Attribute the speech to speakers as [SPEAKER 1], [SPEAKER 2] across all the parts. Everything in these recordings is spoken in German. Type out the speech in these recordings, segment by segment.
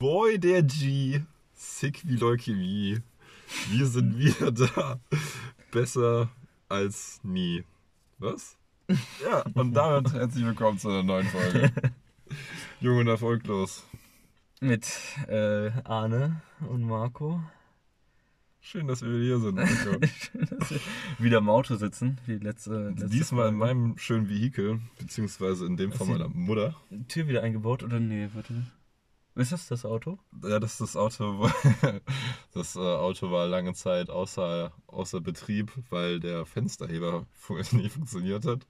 [SPEAKER 1] Boy, der G. Sick wie Leukämie. Wir sind wieder da. Besser als nie. Was? Ja, und damit herzlich willkommen zu einer neuen Folge. Jung und erfolglos.
[SPEAKER 2] Mit äh, Arne und Marco.
[SPEAKER 1] Schön, dass wir wieder hier sind. Marco.
[SPEAKER 2] Schön, dass wir wieder im Auto sitzen, wie letzte, letzte
[SPEAKER 1] Diesmal in
[SPEAKER 2] Folge.
[SPEAKER 1] meinem schönen Vehikel, beziehungsweise in dem von meiner Mutter.
[SPEAKER 2] Tür wieder eingebaut oder nee, warte. Ist das das Auto?
[SPEAKER 1] Ja, das ist das Auto. Das äh, Auto war lange Zeit außer, außer Betrieb, weil der Fensterheber nicht funktioniert hat.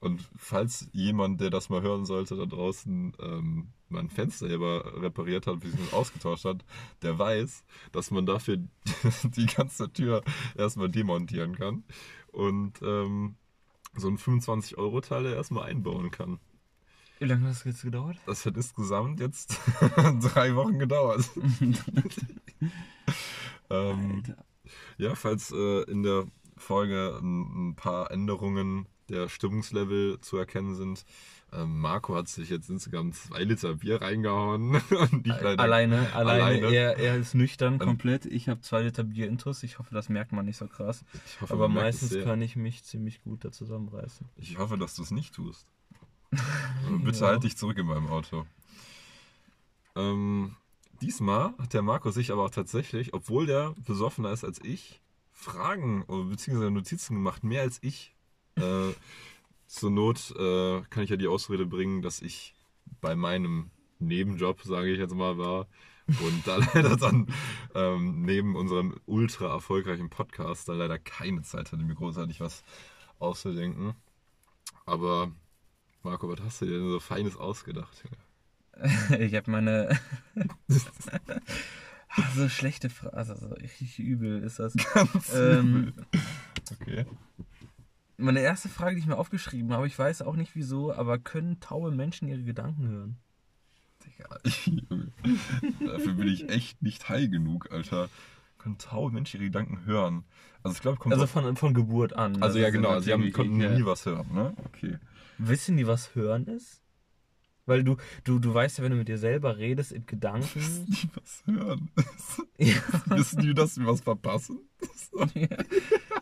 [SPEAKER 1] Und falls jemand, der das mal hören sollte, da draußen ähm, mal einen Fensterheber repariert hat, bzw. ausgetauscht hat, der weiß, dass man dafür die ganze Tür erstmal demontieren kann und ähm, so ein 25-Euro-Teil erstmal einbauen kann.
[SPEAKER 2] Wie lange hat das jetzt gedauert?
[SPEAKER 1] Das hat insgesamt jetzt drei Wochen gedauert. ähm, ja, falls äh, in der Folge ein, ein paar Änderungen der Stimmungslevel zu erkennen sind. Ähm, Marco hat sich jetzt insgesamt zwei Liter Bier reingehauen.
[SPEAKER 2] Alleine, alleine.
[SPEAKER 1] alleine.
[SPEAKER 2] Er, er ist nüchtern
[SPEAKER 1] Ähm,
[SPEAKER 2] komplett. Ich habe zwei Liter Bier intus. Ich hoffe, das merkt man nicht so krass.
[SPEAKER 1] Hoffe,
[SPEAKER 2] Aber meistens kann ich mich ziemlich gut da zusammenreißen.
[SPEAKER 1] Ich hoffe, dass du es nicht tust. Bitte
[SPEAKER 2] Ja.
[SPEAKER 1] halt dich zurück in meinem Auto. Ähm, diesmal hat der Marco sich aber auch tatsächlich, obwohl der besoffener ist als ich, Fragen beziehungsweise Notizen gemacht, mehr als ich. Äh, zur Not äh, kann ich ja die Ausrede bringen, dass ich bei meinem Nebenjob, sage ich jetzt mal, war. Und da leider dann ähm, neben unserem ultra erfolgreichen Podcast da leider keine Zeit hatte, mir großartig was auszudenken. Aber Marco, was hast du dir denn so Feines ausgedacht? Junge?
[SPEAKER 2] ich habe meine. so schlechte Frage. Also, so richtig übel ist das.
[SPEAKER 1] Ganz
[SPEAKER 2] Ähm,
[SPEAKER 1] Okay.
[SPEAKER 2] Meine erste Frage, die ich mir aufgeschrieben habe, ich weiß auch nicht wieso, aber können taube Menschen ihre Gedanken hören?
[SPEAKER 1] Digga. Dafür bin ich echt nicht high genug, Alter. Können taube Menschen ihre Gedanken hören. Also ich glaube, kommt
[SPEAKER 2] Also von, von Geburt an.
[SPEAKER 1] also
[SPEAKER 2] Das
[SPEAKER 1] ja genau, sie haben,
[SPEAKER 2] natürlich-
[SPEAKER 1] konnten nie was hören, ne? Okay.
[SPEAKER 2] Wissen die, was hören ist? Weil du, du, du weißt ja, wenn du mit dir selber redest in Gedanken.
[SPEAKER 1] Die was hören.
[SPEAKER 2] ja,
[SPEAKER 1] Wissen die, dass wir was verpassen?
[SPEAKER 2] ja.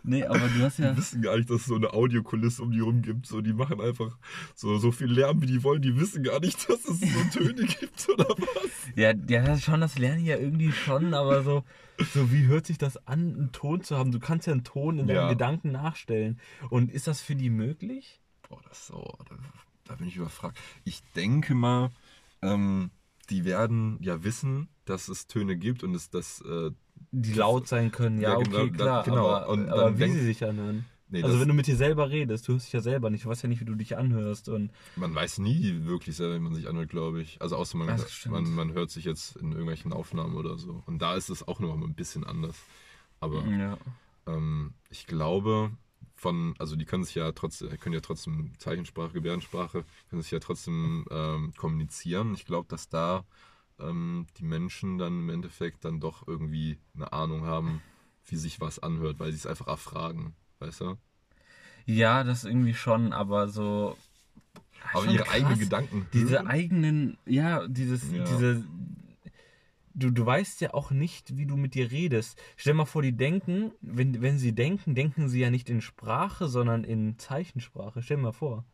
[SPEAKER 2] Nee, aber du hast ja.
[SPEAKER 1] Die wissen gar nicht, dass es so eine Audiokulisse um die rum gibt. So, die machen einfach so, so viel Lärm, wie die wollen. Die wissen gar nicht, dass es so Töne gibt oder was.
[SPEAKER 2] Ja, ja, schon, das lerne ich ja irgendwie schon, aber so, so wie hört sich das an, einen Ton zu haben? Du kannst ja einen Ton in deinen
[SPEAKER 1] Ja.
[SPEAKER 2] Gedanken nachstellen. Und ist das für die möglich?
[SPEAKER 1] Boah, das so, da, da bin ich überfragt. Ich denke mal, ähm, die werden ja wissen, dass es Töne gibt und es das. Äh,
[SPEAKER 2] Die laut sein können, ja,
[SPEAKER 1] Ja, genau,
[SPEAKER 2] okay,
[SPEAKER 1] da-
[SPEAKER 2] klar.
[SPEAKER 1] genau.
[SPEAKER 2] Aber,
[SPEAKER 1] Und
[SPEAKER 2] aber
[SPEAKER 1] dann
[SPEAKER 2] wie
[SPEAKER 1] denkt-
[SPEAKER 2] sie sich anhören.
[SPEAKER 1] nee,
[SPEAKER 2] also wenn du mit dir selber redest, du hörst dich ja selber nicht, du weißt ja nicht, wie du dich anhörst. Und
[SPEAKER 1] man weiß nie wirklich selber, wie man sich anhört, glaube ich. Also außer man, man, man hört sich jetzt in irgendwelchen Aufnahmen oder so. Und da ist es auch noch mal ein bisschen anders. Aber
[SPEAKER 2] ja.
[SPEAKER 1] ähm, ich glaube, von, also die können sich ja trotzdem, können ja trotzdem Zeichensprache, Gebärdensprache, können sich ja trotzdem ähm, kommunizieren. Ich glaube, dass da ähm, die Menschen dann im Endeffekt dann doch irgendwie eine Ahnung haben, wie sich was anhört, weil sie es einfach erfragen, weißt du?
[SPEAKER 2] ja, das irgendwie schon, aber so.
[SPEAKER 1] Aber ihre
[SPEAKER 2] krass.
[SPEAKER 1] eigenen Gedanken.
[SPEAKER 2] Diese
[SPEAKER 1] hören?
[SPEAKER 2] eigenen, ja, dieses,
[SPEAKER 1] Ja.
[SPEAKER 2] diese. Du, du weißt ja auch nicht, wie du mit dir redest. Stell mal vor, die denken, wenn, wenn sie denken, denken sie ja nicht in Sprache, sondern in Zeichensprache. Stell mal vor.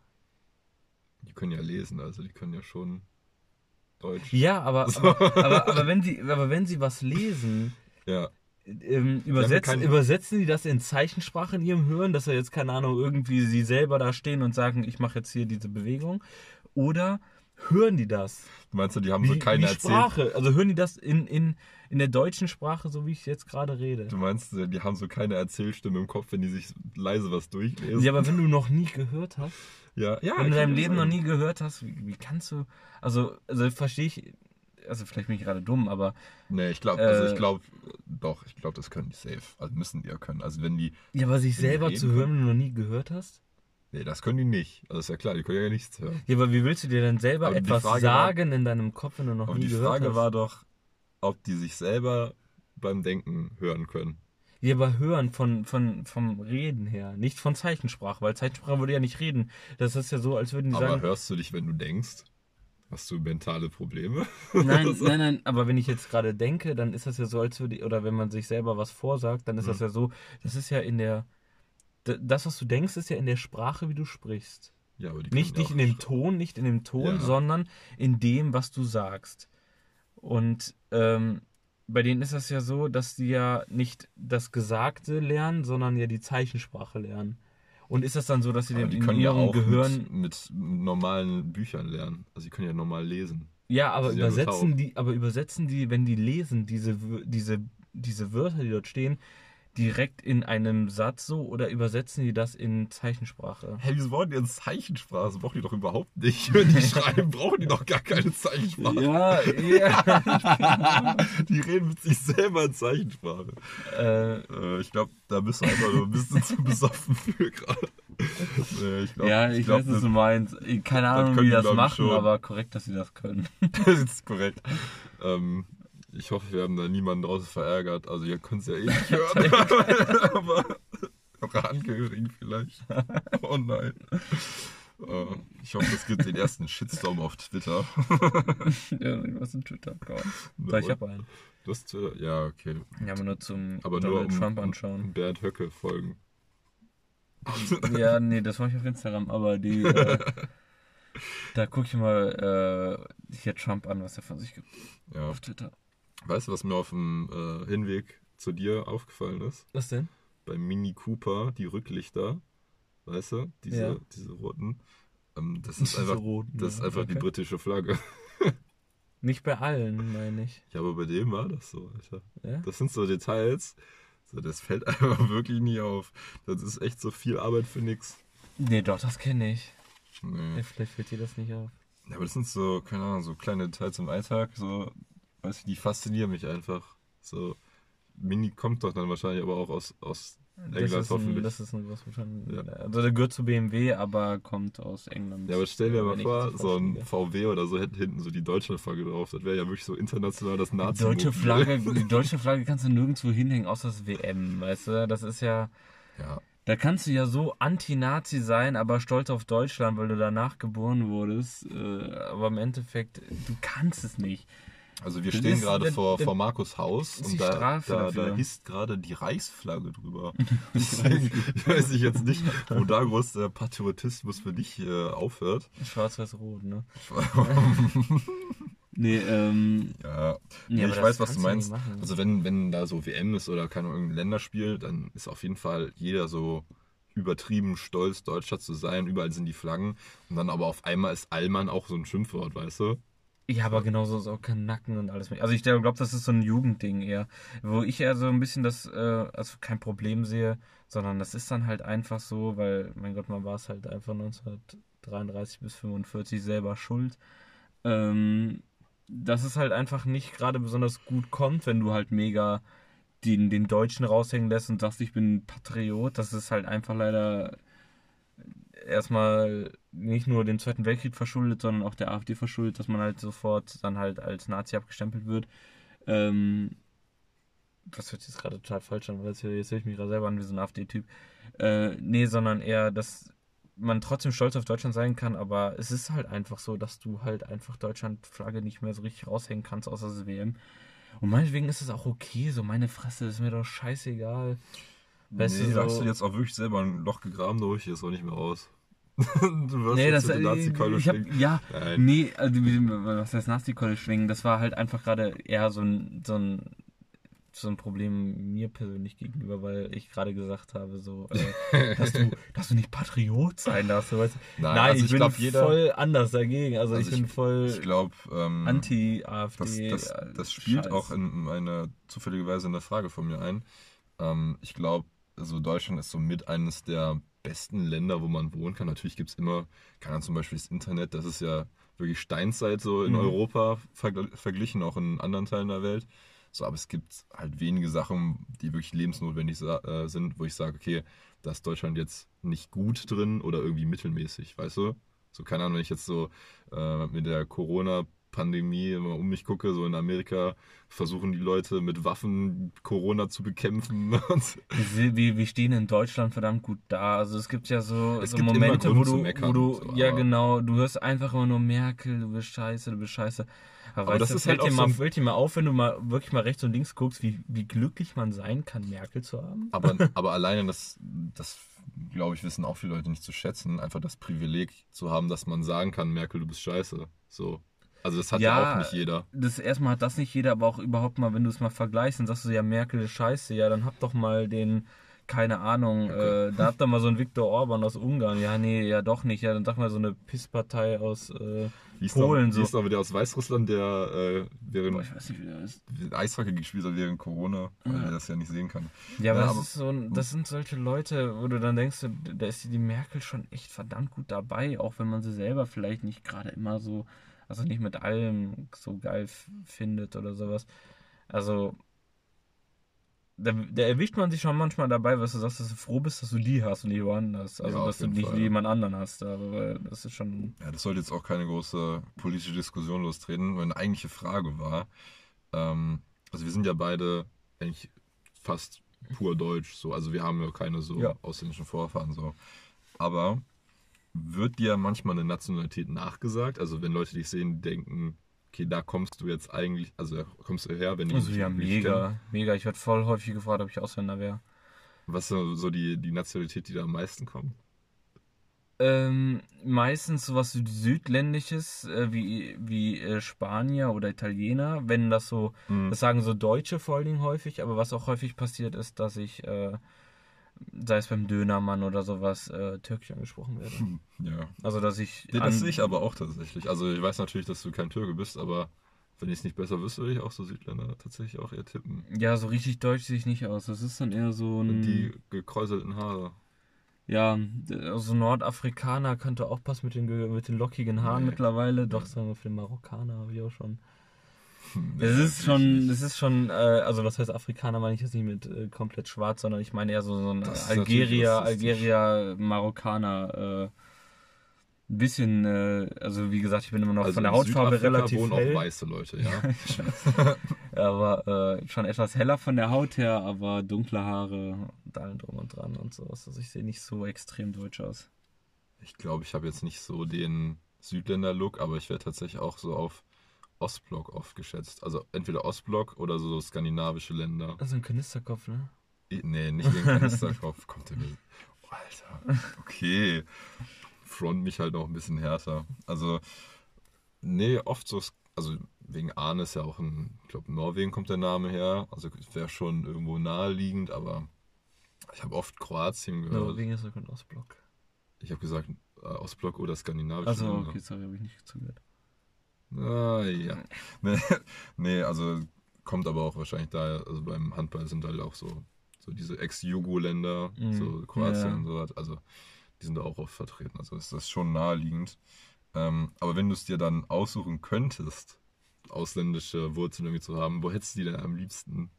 [SPEAKER 1] Die können ja lesen, also die können ja schon Deutsch.
[SPEAKER 2] Ja, aber, aber, aber, aber, wenn, sie, aber wenn sie was lesen,
[SPEAKER 1] Ja,
[SPEAKER 2] ähm, übersetzen,
[SPEAKER 1] keine-
[SPEAKER 2] übersetzen die das in Zeichensprache in ihrem Hören, dass er jetzt, keine Ahnung, irgendwie sie selber da stehen und sagen, ich mache jetzt hier diese Bewegung? Oder hören die das?
[SPEAKER 1] meinst du, die haben so
[SPEAKER 2] Wie,
[SPEAKER 1] keine
[SPEAKER 2] wie
[SPEAKER 1] erzählt?
[SPEAKER 2] Sprache. Also hören die das in, in, in der deutschen Sprache, so wie ich jetzt gerade rede.
[SPEAKER 1] Du meinst, die haben so keine Erzählstimme im Kopf, wenn die sich leise was durchlesen?
[SPEAKER 2] Ja, aber wenn du noch nie gehört hast,
[SPEAKER 1] ja, ja
[SPEAKER 2] wenn du in deinem Leben noch
[SPEAKER 1] sein.
[SPEAKER 2] nie gehört hast, wie, wie kannst du, also, also verstehe ich, also vielleicht bin ich gerade dumm, aber
[SPEAKER 1] Nee, ich glaube, also
[SPEAKER 2] Äh,
[SPEAKER 1] ich glaube, doch, ich glaube, das können die safe. Also müssen die ja können. Also wenn die,
[SPEAKER 2] ja, aber sich selber zu hören, wenn du noch nie gehört hast?
[SPEAKER 1] Nee, das können die nicht. Also ist ja klar, die können ja nichts hören.
[SPEAKER 2] Ja, aber wie willst du dir denn selber
[SPEAKER 1] Aber die
[SPEAKER 2] etwas
[SPEAKER 1] Frage war-
[SPEAKER 2] sagen in deinem Kopf, wenn du noch
[SPEAKER 1] Aber
[SPEAKER 2] nie
[SPEAKER 1] die
[SPEAKER 2] gehört
[SPEAKER 1] Frage
[SPEAKER 2] hast?
[SPEAKER 1] war doch, ob die sich selber beim Denken hören können.
[SPEAKER 2] Ja, aber hören von, von, vom Reden her, nicht von Zeichensprache, weil Zeichensprache würde ja nicht reden. Das ist ja so, als würden die
[SPEAKER 1] Aber
[SPEAKER 2] sagen,
[SPEAKER 1] hörst du dich, wenn du denkst? Hast du mentale Probleme?
[SPEAKER 2] Nein, nein, nein, aber wenn ich jetzt gerade denke, dann ist das ja so, als würde, oder wenn man sich selber was vorsagt, dann ist das
[SPEAKER 1] Mhm.
[SPEAKER 2] ja so, das ist ja in der, das, was du denkst, ist ja in der Sprache, wie du sprichst.
[SPEAKER 1] Ja, aber die
[SPEAKER 2] Nicht, nicht
[SPEAKER 1] ja
[SPEAKER 2] in dem Ton, nicht in dem Ton,
[SPEAKER 1] Ja.
[SPEAKER 2] sondern in dem, was du sagst. Und ähm, bei denen ist das ja so, dass die ja nicht das Gesagte lernen, sondern ja die Zeichensprache lernen. Und ist das dann so, dass sie dem
[SPEAKER 1] die können ja auch
[SPEAKER 2] Gehirn
[SPEAKER 1] mit, mit normalen Büchern lernen. Also die können ja normal lesen.
[SPEAKER 2] Ja, aber
[SPEAKER 1] ja
[SPEAKER 2] übersetzen
[SPEAKER 1] taub.
[SPEAKER 2] die, aber übersetzen die, wenn die lesen, diese, diese, diese Wörter, die dort stehen, direkt in einem Satz so oder übersetzen die das in Zeichensprache?
[SPEAKER 1] Hä, wieso wollen die jetzt Zeichensprache? Das brauchen die doch überhaupt nicht. Wenn die schreiben, brauchen die doch gar keine Zeichensprache.
[SPEAKER 2] Ja, ja.
[SPEAKER 1] Die reden mit sich selber in Zeichensprache.
[SPEAKER 2] äh,
[SPEAKER 1] Äh, ich glaube, da bist du einfach nur ein bisschen zu besoffen für gerade. Äh, ich glaub,
[SPEAKER 2] ja, ich,
[SPEAKER 1] glaub,
[SPEAKER 2] weiß, was
[SPEAKER 1] das,
[SPEAKER 2] du meinst. Keine Ahnung, wie
[SPEAKER 1] die,
[SPEAKER 2] das
[SPEAKER 1] ich,
[SPEAKER 2] machen, aber korrekt, dass sie das können.
[SPEAKER 1] das ist korrekt. Ähm, ich hoffe, wir haben da niemanden draußen verärgert. Also ihr könnt es ja eh nicht hören. aber eure Angehörigen vielleicht. Oh nein. Äh, ich hoffe, es gibt den ersten Shitstorm auf Twitter.
[SPEAKER 2] ja, was ein Twitter-Account. Ich habe einen.
[SPEAKER 1] Du hast Twitter? Ja, okay.
[SPEAKER 2] Ja, aber nur zum
[SPEAKER 1] Aber nur um,
[SPEAKER 2] Trump
[SPEAKER 1] um
[SPEAKER 2] anschauen.
[SPEAKER 1] Bernd Höcke folgen.
[SPEAKER 2] Ja, nee, das mache ich auf Instagram, aber die. Äh, da gucke ich mal äh, hier Trump an, was er von sich gibt
[SPEAKER 1] Ja.
[SPEAKER 2] auf Twitter.
[SPEAKER 1] Weißt du, was mir auf dem äh, Hinweg zu dir aufgefallen ist?
[SPEAKER 2] Was denn?
[SPEAKER 1] Beim Mini Cooper, die Rücklichter, weißt du, diese,
[SPEAKER 2] Ja.
[SPEAKER 1] diese roten. Ähm, das ist einfach,
[SPEAKER 2] roten,
[SPEAKER 1] das ist einfach die
[SPEAKER 2] okay.
[SPEAKER 1] britische Flagge.
[SPEAKER 2] Nicht bei allen, meine ich.
[SPEAKER 1] Ja, aber bei dem war das so, Alter.
[SPEAKER 2] Ja?
[SPEAKER 1] Das sind so Details, so, das fällt einfach wirklich nie auf. Das ist echt so viel Arbeit für nix.
[SPEAKER 2] Nee, doch, das kenne ich.
[SPEAKER 1] Nee.
[SPEAKER 2] Ja, vielleicht fällt dir das nicht auf.
[SPEAKER 1] Ja, aber das sind so, keine Ahnung, so kleine Details im Alltag, so, weiß ich, die faszinieren mich einfach. So, Mini kommt doch dann wahrscheinlich aber auch aus, aus
[SPEAKER 2] Das
[SPEAKER 1] England
[SPEAKER 2] ein,
[SPEAKER 1] hoffentlich.
[SPEAKER 2] das ist ein Großbritannien.
[SPEAKER 1] Ja.
[SPEAKER 2] Also der gehört zu BMW, aber kommt aus England.
[SPEAKER 1] Ja, aber stell dir mal vor,
[SPEAKER 2] das
[SPEAKER 1] so ein. VW oder so hätte hinten so die Deutschlandflagge drauf. Das wäre ja wirklich so international das
[SPEAKER 2] Die
[SPEAKER 1] nazi
[SPEAKER 2] deutsche Flagge, die deutsche Flagge kannst du nirgendwo hinhängen, außer das WM, weißt du? Das ist ja.
[SPEAKER 1] Ja,
[SPEAKER 2] Da kannst du ja so anti-Nazi sein, aber stolz auf Deutschland, weil du danach geboren wurdest. Äh, aber im Endeffekt, du kannst es nicht.
[SPEAKER 1] Also wir stehen gerade vor, vor Markus Haus und da, da, da hisst gerade die Reichsflagge drüber. Deswegen weiß ich jetzt nicht, wo da groß der Patriotismus für dich äh, aufhört.
[SPEAKER 2] Schwarz-Weiß-Rot, ne? Nee, ähm.
[SPEAKER 1] Ja,
[SPEAKER 2] Nee,
[SPEAKER 1] ich weiß, was du
[SPEAKER 2] ja
[SPEAKER 1] meinst. Also wenn, wenn da so WM ist oder keine irgendein Länderspiel, dann ist auf jeden Fall jeder so übertrieben stolz, Deutscher zu sein. Überall sind die Flaggen. Und dann aber auf einmal ist Allmann auch so ein Schimpfwort, weißt du?
[SPEAKER 2] Ja, aber genauso kein Nacken und alles. Also ich glaube, das ist so ein Jugendding eher. Wo ich eher so ein bisschen das, äh, also kein Problem sehe, sondern das ist dann halt einfach so, weil, mein Gott, man war es halt einfach 1933 bis 45 selber schuld. Ähm, dass es halt einfach nicht gerade besonders gut kommt, wenn du halt mega den, den Deutschen raushängen lässt und sagst, ich bin Patriot. Das ist halt einfach leider erstmal nicht nur dem Zweiten Weltkrieg verschuldet, sondern auch der AfD verschuldet, dass man halt sofort dann halt als Nazi abgestempelt wird. Ähm, das hört sich jetzt gerade total falsch an, weil jetzt, höre ich mich gerade selber an wie so ein AfD-Typ. Äh, nee, sondern eher, dass man trotzdem stolz auf Deutschland sein kann, aber es ist halt einfach so, dass du halt einfach Deutschland-Flagge nicht mehr so richtig raushängen kannst, außer das WM. Und meinetwegen ist es auch okay, so meine Fresse, ist mir doch scheißegal. Weißt
[SPEAKER 1] nee,
[SPEAKER 2] du, so-
[SPEAKER 1] du jetzt auch wirklich selber ein Loch gegraben, da hol ich jetzt auch nicht mehr raus. du wirst
[SPEAKER 2] Nee,
[SPEAKER 1] jetzt
[SPEAKER 2] das
[SPEAKER 1] der Nazi-Keule
[SPEAKER 2] ich
[SPEAKER 1] schwingen.
[SPEAKER 2] ja,
[SPEAKER 1] Nein.
[SPEAKER 2] nee, also, was heißt Nazi-Keule schwingen? Das war halt einfach gerade eher so ein, so ein, so ein Problem mir persönlich gegenüber, weil ich gerade gesagt habe, so, äh, dass, du, dass du nicht Patriot sein darfst. Weißt,
[SPEAKER 1] Nein,
[SPEAKER 2] nein,
[SPEAKER 1] also
[SPEAKER 2] ich,
[SPEAKER 1] ich
[SPEAKER 2] bin
[SPEAKER 1] jeder-
[SPEAKER 2] voll anders dagegen. Also,
[SPEAKER 1] Also
[SPEAKER 2] ich bin voll
[SPEAKER 1] Ich ähm, das,
[SPEAKER 2] anti-AfD.
[SPEAKER 1] das,
[SPEAKER 2] äh,
[SPEAKER 1] das spielt
[SPEAKER 2] Scheiß.
[SPEAKER 1] auch in meine zufällige Weise in der Frage von mir ein. Ähm, ich glaube, also Deutschland ist somit eines der besten Länder, wo man wohnen kann. Natürlich gibt es immer, keine Ahnung, zum Beispiel das Internet, das ist ja wirklich Steinzeit so in
[SPEAKER 2] Mhm.
[SPEAKER 1] Europa vergl verglichen, auch in anderen Teilen der Welt. So, aber es gibt halt wenige Sachen, die wirklich lebensnotwendig äh, sind, wo ich sage, okay, da ist Deutschland jetzt nicht gut drin oder irgendwie mittelmäßig, weißt du? So, keine Ahnung, wenn ich jetzt so äh, mit der Pandemie immer um mich gucke, so in Amerika versuchen die Leute mit Waffen Corona zu bekämpfen.
[SPEAKER 2] Wir, wir, stehen in Deutschland verdammt gut da. Also es gibt ja so,
[SPEAKER 1] Es
[SPEAKER 2] so Momente, wo du,
[SPEAKER 1] meckern,
[SPEAKER 2] wo du ja genau, du hörst einfach immer nur Merkel, du bist scheiße, du bist scheiße. Aber,
[SPEAKER 1] Aber
[SPEAKER 2] weißt
[SPEAKER 1] das
[SPEAKER 2] du,
[SPEAKER 1] ist halt
[SPEAKER 2] dir
[SPEAKER 1] auch
[SPEAKER 2] mal,
[SPEAKER 1] so
[SPEAKER 2] fällt dir mal auf, wenn du mal wirklich mal rechts und links guckst, wie, wie glücklich man sein kann, Merkel zu haben?
[SPEAKER 1] aber, aber alleine das, das glaube ich, wissen auch viele Leute nicht zu schätzen, einfach das Privileg zu haben, dass man sagen kann, Merkel, du bist scheiße. So. Also das hat ja,
[SPEAKER 2] Ja,
[SPEAKER 1] auch nicht jeder.
[SPEAKER 2] Das erstmal hat das nicht jeder, aber auch überhaupt mal, wenn du es mal vergleichst, dann sagst du ja, Merkel ist scheiße, ja, dann hab doch mal den, keine Ahnung,
[SPEAKER 1] Okay.
[SPEAKER 2] äh, da habt ihr mal so einen Viktor Orban aus Ungarn. Ja, nee, ja doch nicht. Ja, dann sag mal so eine Pisspartei aus äh,
[SPEAKER 1] Wie ist
[SPEAKER 2] Polen
[SPEAKER 1] noch,
[SPEAKER 2] so.
[SPEAKER 1] Wie ist noch wieder aus Weißrussland, der äh, während
[SPEAKER 2] Boah, ich weiß nicht, wie der ist.
[SPEAKER 1] Eishockey gespielt hat während Corona, weil
[SPEAKER 2] Ja.
[SPEAKER 1] er das ja nicht sehen kann.
[SPEAKER 2] Ja, aber,
[SPEAKER 1] Ja,
[SPEAKER 2] das,
[SPEAKER 1] aber-
[SPEAKER 2] ist so, ein- das sind solche Leute, wo du dann denkst, da ist die Merkel schon echt verdammt gut dabei, auch wenn man sie selber vielleicht nicht gerade immer so, also nicht mit allem so geil findet oder sowas. Also, da, da erwischt man sich schon manchmal dabei, was du sagst, dass du froh bist, dass du die hast und die woanders. Also,
[SPEAKER 1] Ja,
[SPEAKER 2] dass du nicht
[SPEAKER 1] Fall.
[SPEAKER 2] jemand anderen hast. Aber das ist schon.
[SPEAKER 1] Ja, das sollte jetzt auch keine große politische Diskussion lostreten. Meine eigentliche Frage war, ähm, also wir sind ja beide eigentlich fast pur deutsch, so, also wir haben ja keine so
[SPEAKER 2] Ja.
[SPEAKER 1] ausländischen Vorfahren so. Aber wird dir manchmal eine Nationalität nachgesagt? Also wenn Leute dich sehen, denken, okay, da kommst du jetzt eigentlich, also da kommst du her, wenn die
[SPEAKER 2] Also
[SPEAKER 1] dich
[SPEAKER 2] ja, mega.
[SPEAKER 1] kennen.
[SPEAKER 2] Mega. Ich werde voll häufig gefragt, ob ich Ausländer wäre.
[SPEAKER 1] Was ist so so die, die Nationalität, die da am meisten kommt?
[SPEAKER 2] Ähm, meistens sowas Südländisches, äh, wie, wie äh, Spanier oder Italiener, wenn das so,
[SPEAKER 1] Hm.
[SPEAKER 2] das sagen so Deutsche vor allen Dingen häufig, aber was auch häufig passiert ist, dass ich, äh, sei es beim Dönermann oder sowas, äh, türkisch angesprochen werde.
[SPEAKER 1] Hm, Ja.
[SPEAKER 2] Also, dass ich.
[SPEAKER 1] Nee, das sehe ich aber auch tatsächlich. Also ich weiß natürlich, dass du kein Türke bist, aber wenn ich es nicht besser wüsste, würde ich auch so Südländer tatsächlich auch eher tippen.
[SPEAKER 2] Ja, so richtig deutsch sehe ich nicht aus. Das ist dann eher so ein.
[SPEAKER 1] Und die gekräuselten Haare.
[SPEAKER 2] Ja, also Nordafrikaner könnte auch passen mit den, mit den lockigen Haaren
[SPEAKER 1] Nee.
[SPEAKER 2] mittlerweile. Doch,
[SPEAKER 1] Ja.
[SPEAKER 2] sagen wir für den Marokkaner habe ich auch schon. Es ist schon, es ist schon, äh, also was heißt Afrikaner meine ich jetzt nicht mit äh, komplett schwarz, sondern ich meine eher so, so ein Algerier. Algerier, Marokkaner, äh, ein bisschen, äh, also wie gesagt, ich bin immer noch
[SPEAKER 1] Also
[SPEAKER 2] von der Hautfarbe
[SPEAKER 1] Südafrika
[SPEAKER 2] relativ
[SPEAKER 1] wohnen
[SPEAKER 2] hell,
[SPEAKER 1] auch weiße Leute, ja.
[SPEAKER 2] aber äh, schon etwas heller von der Haut her, aber dunkle Haare und allem drum und dran und sowas. Also ich sehe nicht so extrem deutsch aus.
[SPEAKER 1] ich glaube, ich habe jetzt nicht so den Südländer-Look, aber ich werde tatsächlich auch so auf Ostblock oft geschätzt. Also entweder Ostblock oder so skandinavische Länder.
[SPEAKER 2] Also ein Kanisterkopf, ne?
[SPEAKER 1] Nee, nicht wegen Kanisterkopf. Kommt der mir. Oh, Alter. Okay. Front mich halt noch ein bisschen härter. Also, nee, oft so. Also, wegen Arne ist ja auch ein. Ich glaube, Norwegen kommt der Name her. Also, wäre schon irgendwo naheliegend, aber ich habe oft Kroatien gehört.
[SPEAKER 2] Norwegen ist sogar ein Ostblock.
[SPEAKER 1] Ich habe gesagt, äh, Ostblock oder skandinavische
[SPEAKER 2] Also, okay, sorry, habe ich nicht zugehört.
[SPEAKER 1] Ah, ja. Nee, nee, also kommt aber auch wahrscheinlich daher, also beim Handball sind halt auch so, so diese Ex-Jugo-Länder,
[SPEAKER 2] Mhm.
[SPEAKER 1] so Kroatien
[SPEAKER 2] Ja.
[SPEAKER 1] und so was, also die sind da auch oft vertreten, also ist das schon naheliegend. Ähm, aber wenn du es dir dann aussuchen könntest, ausländische Wurzeln irgendwie zu haben, wo hättest du die denn am liebsten?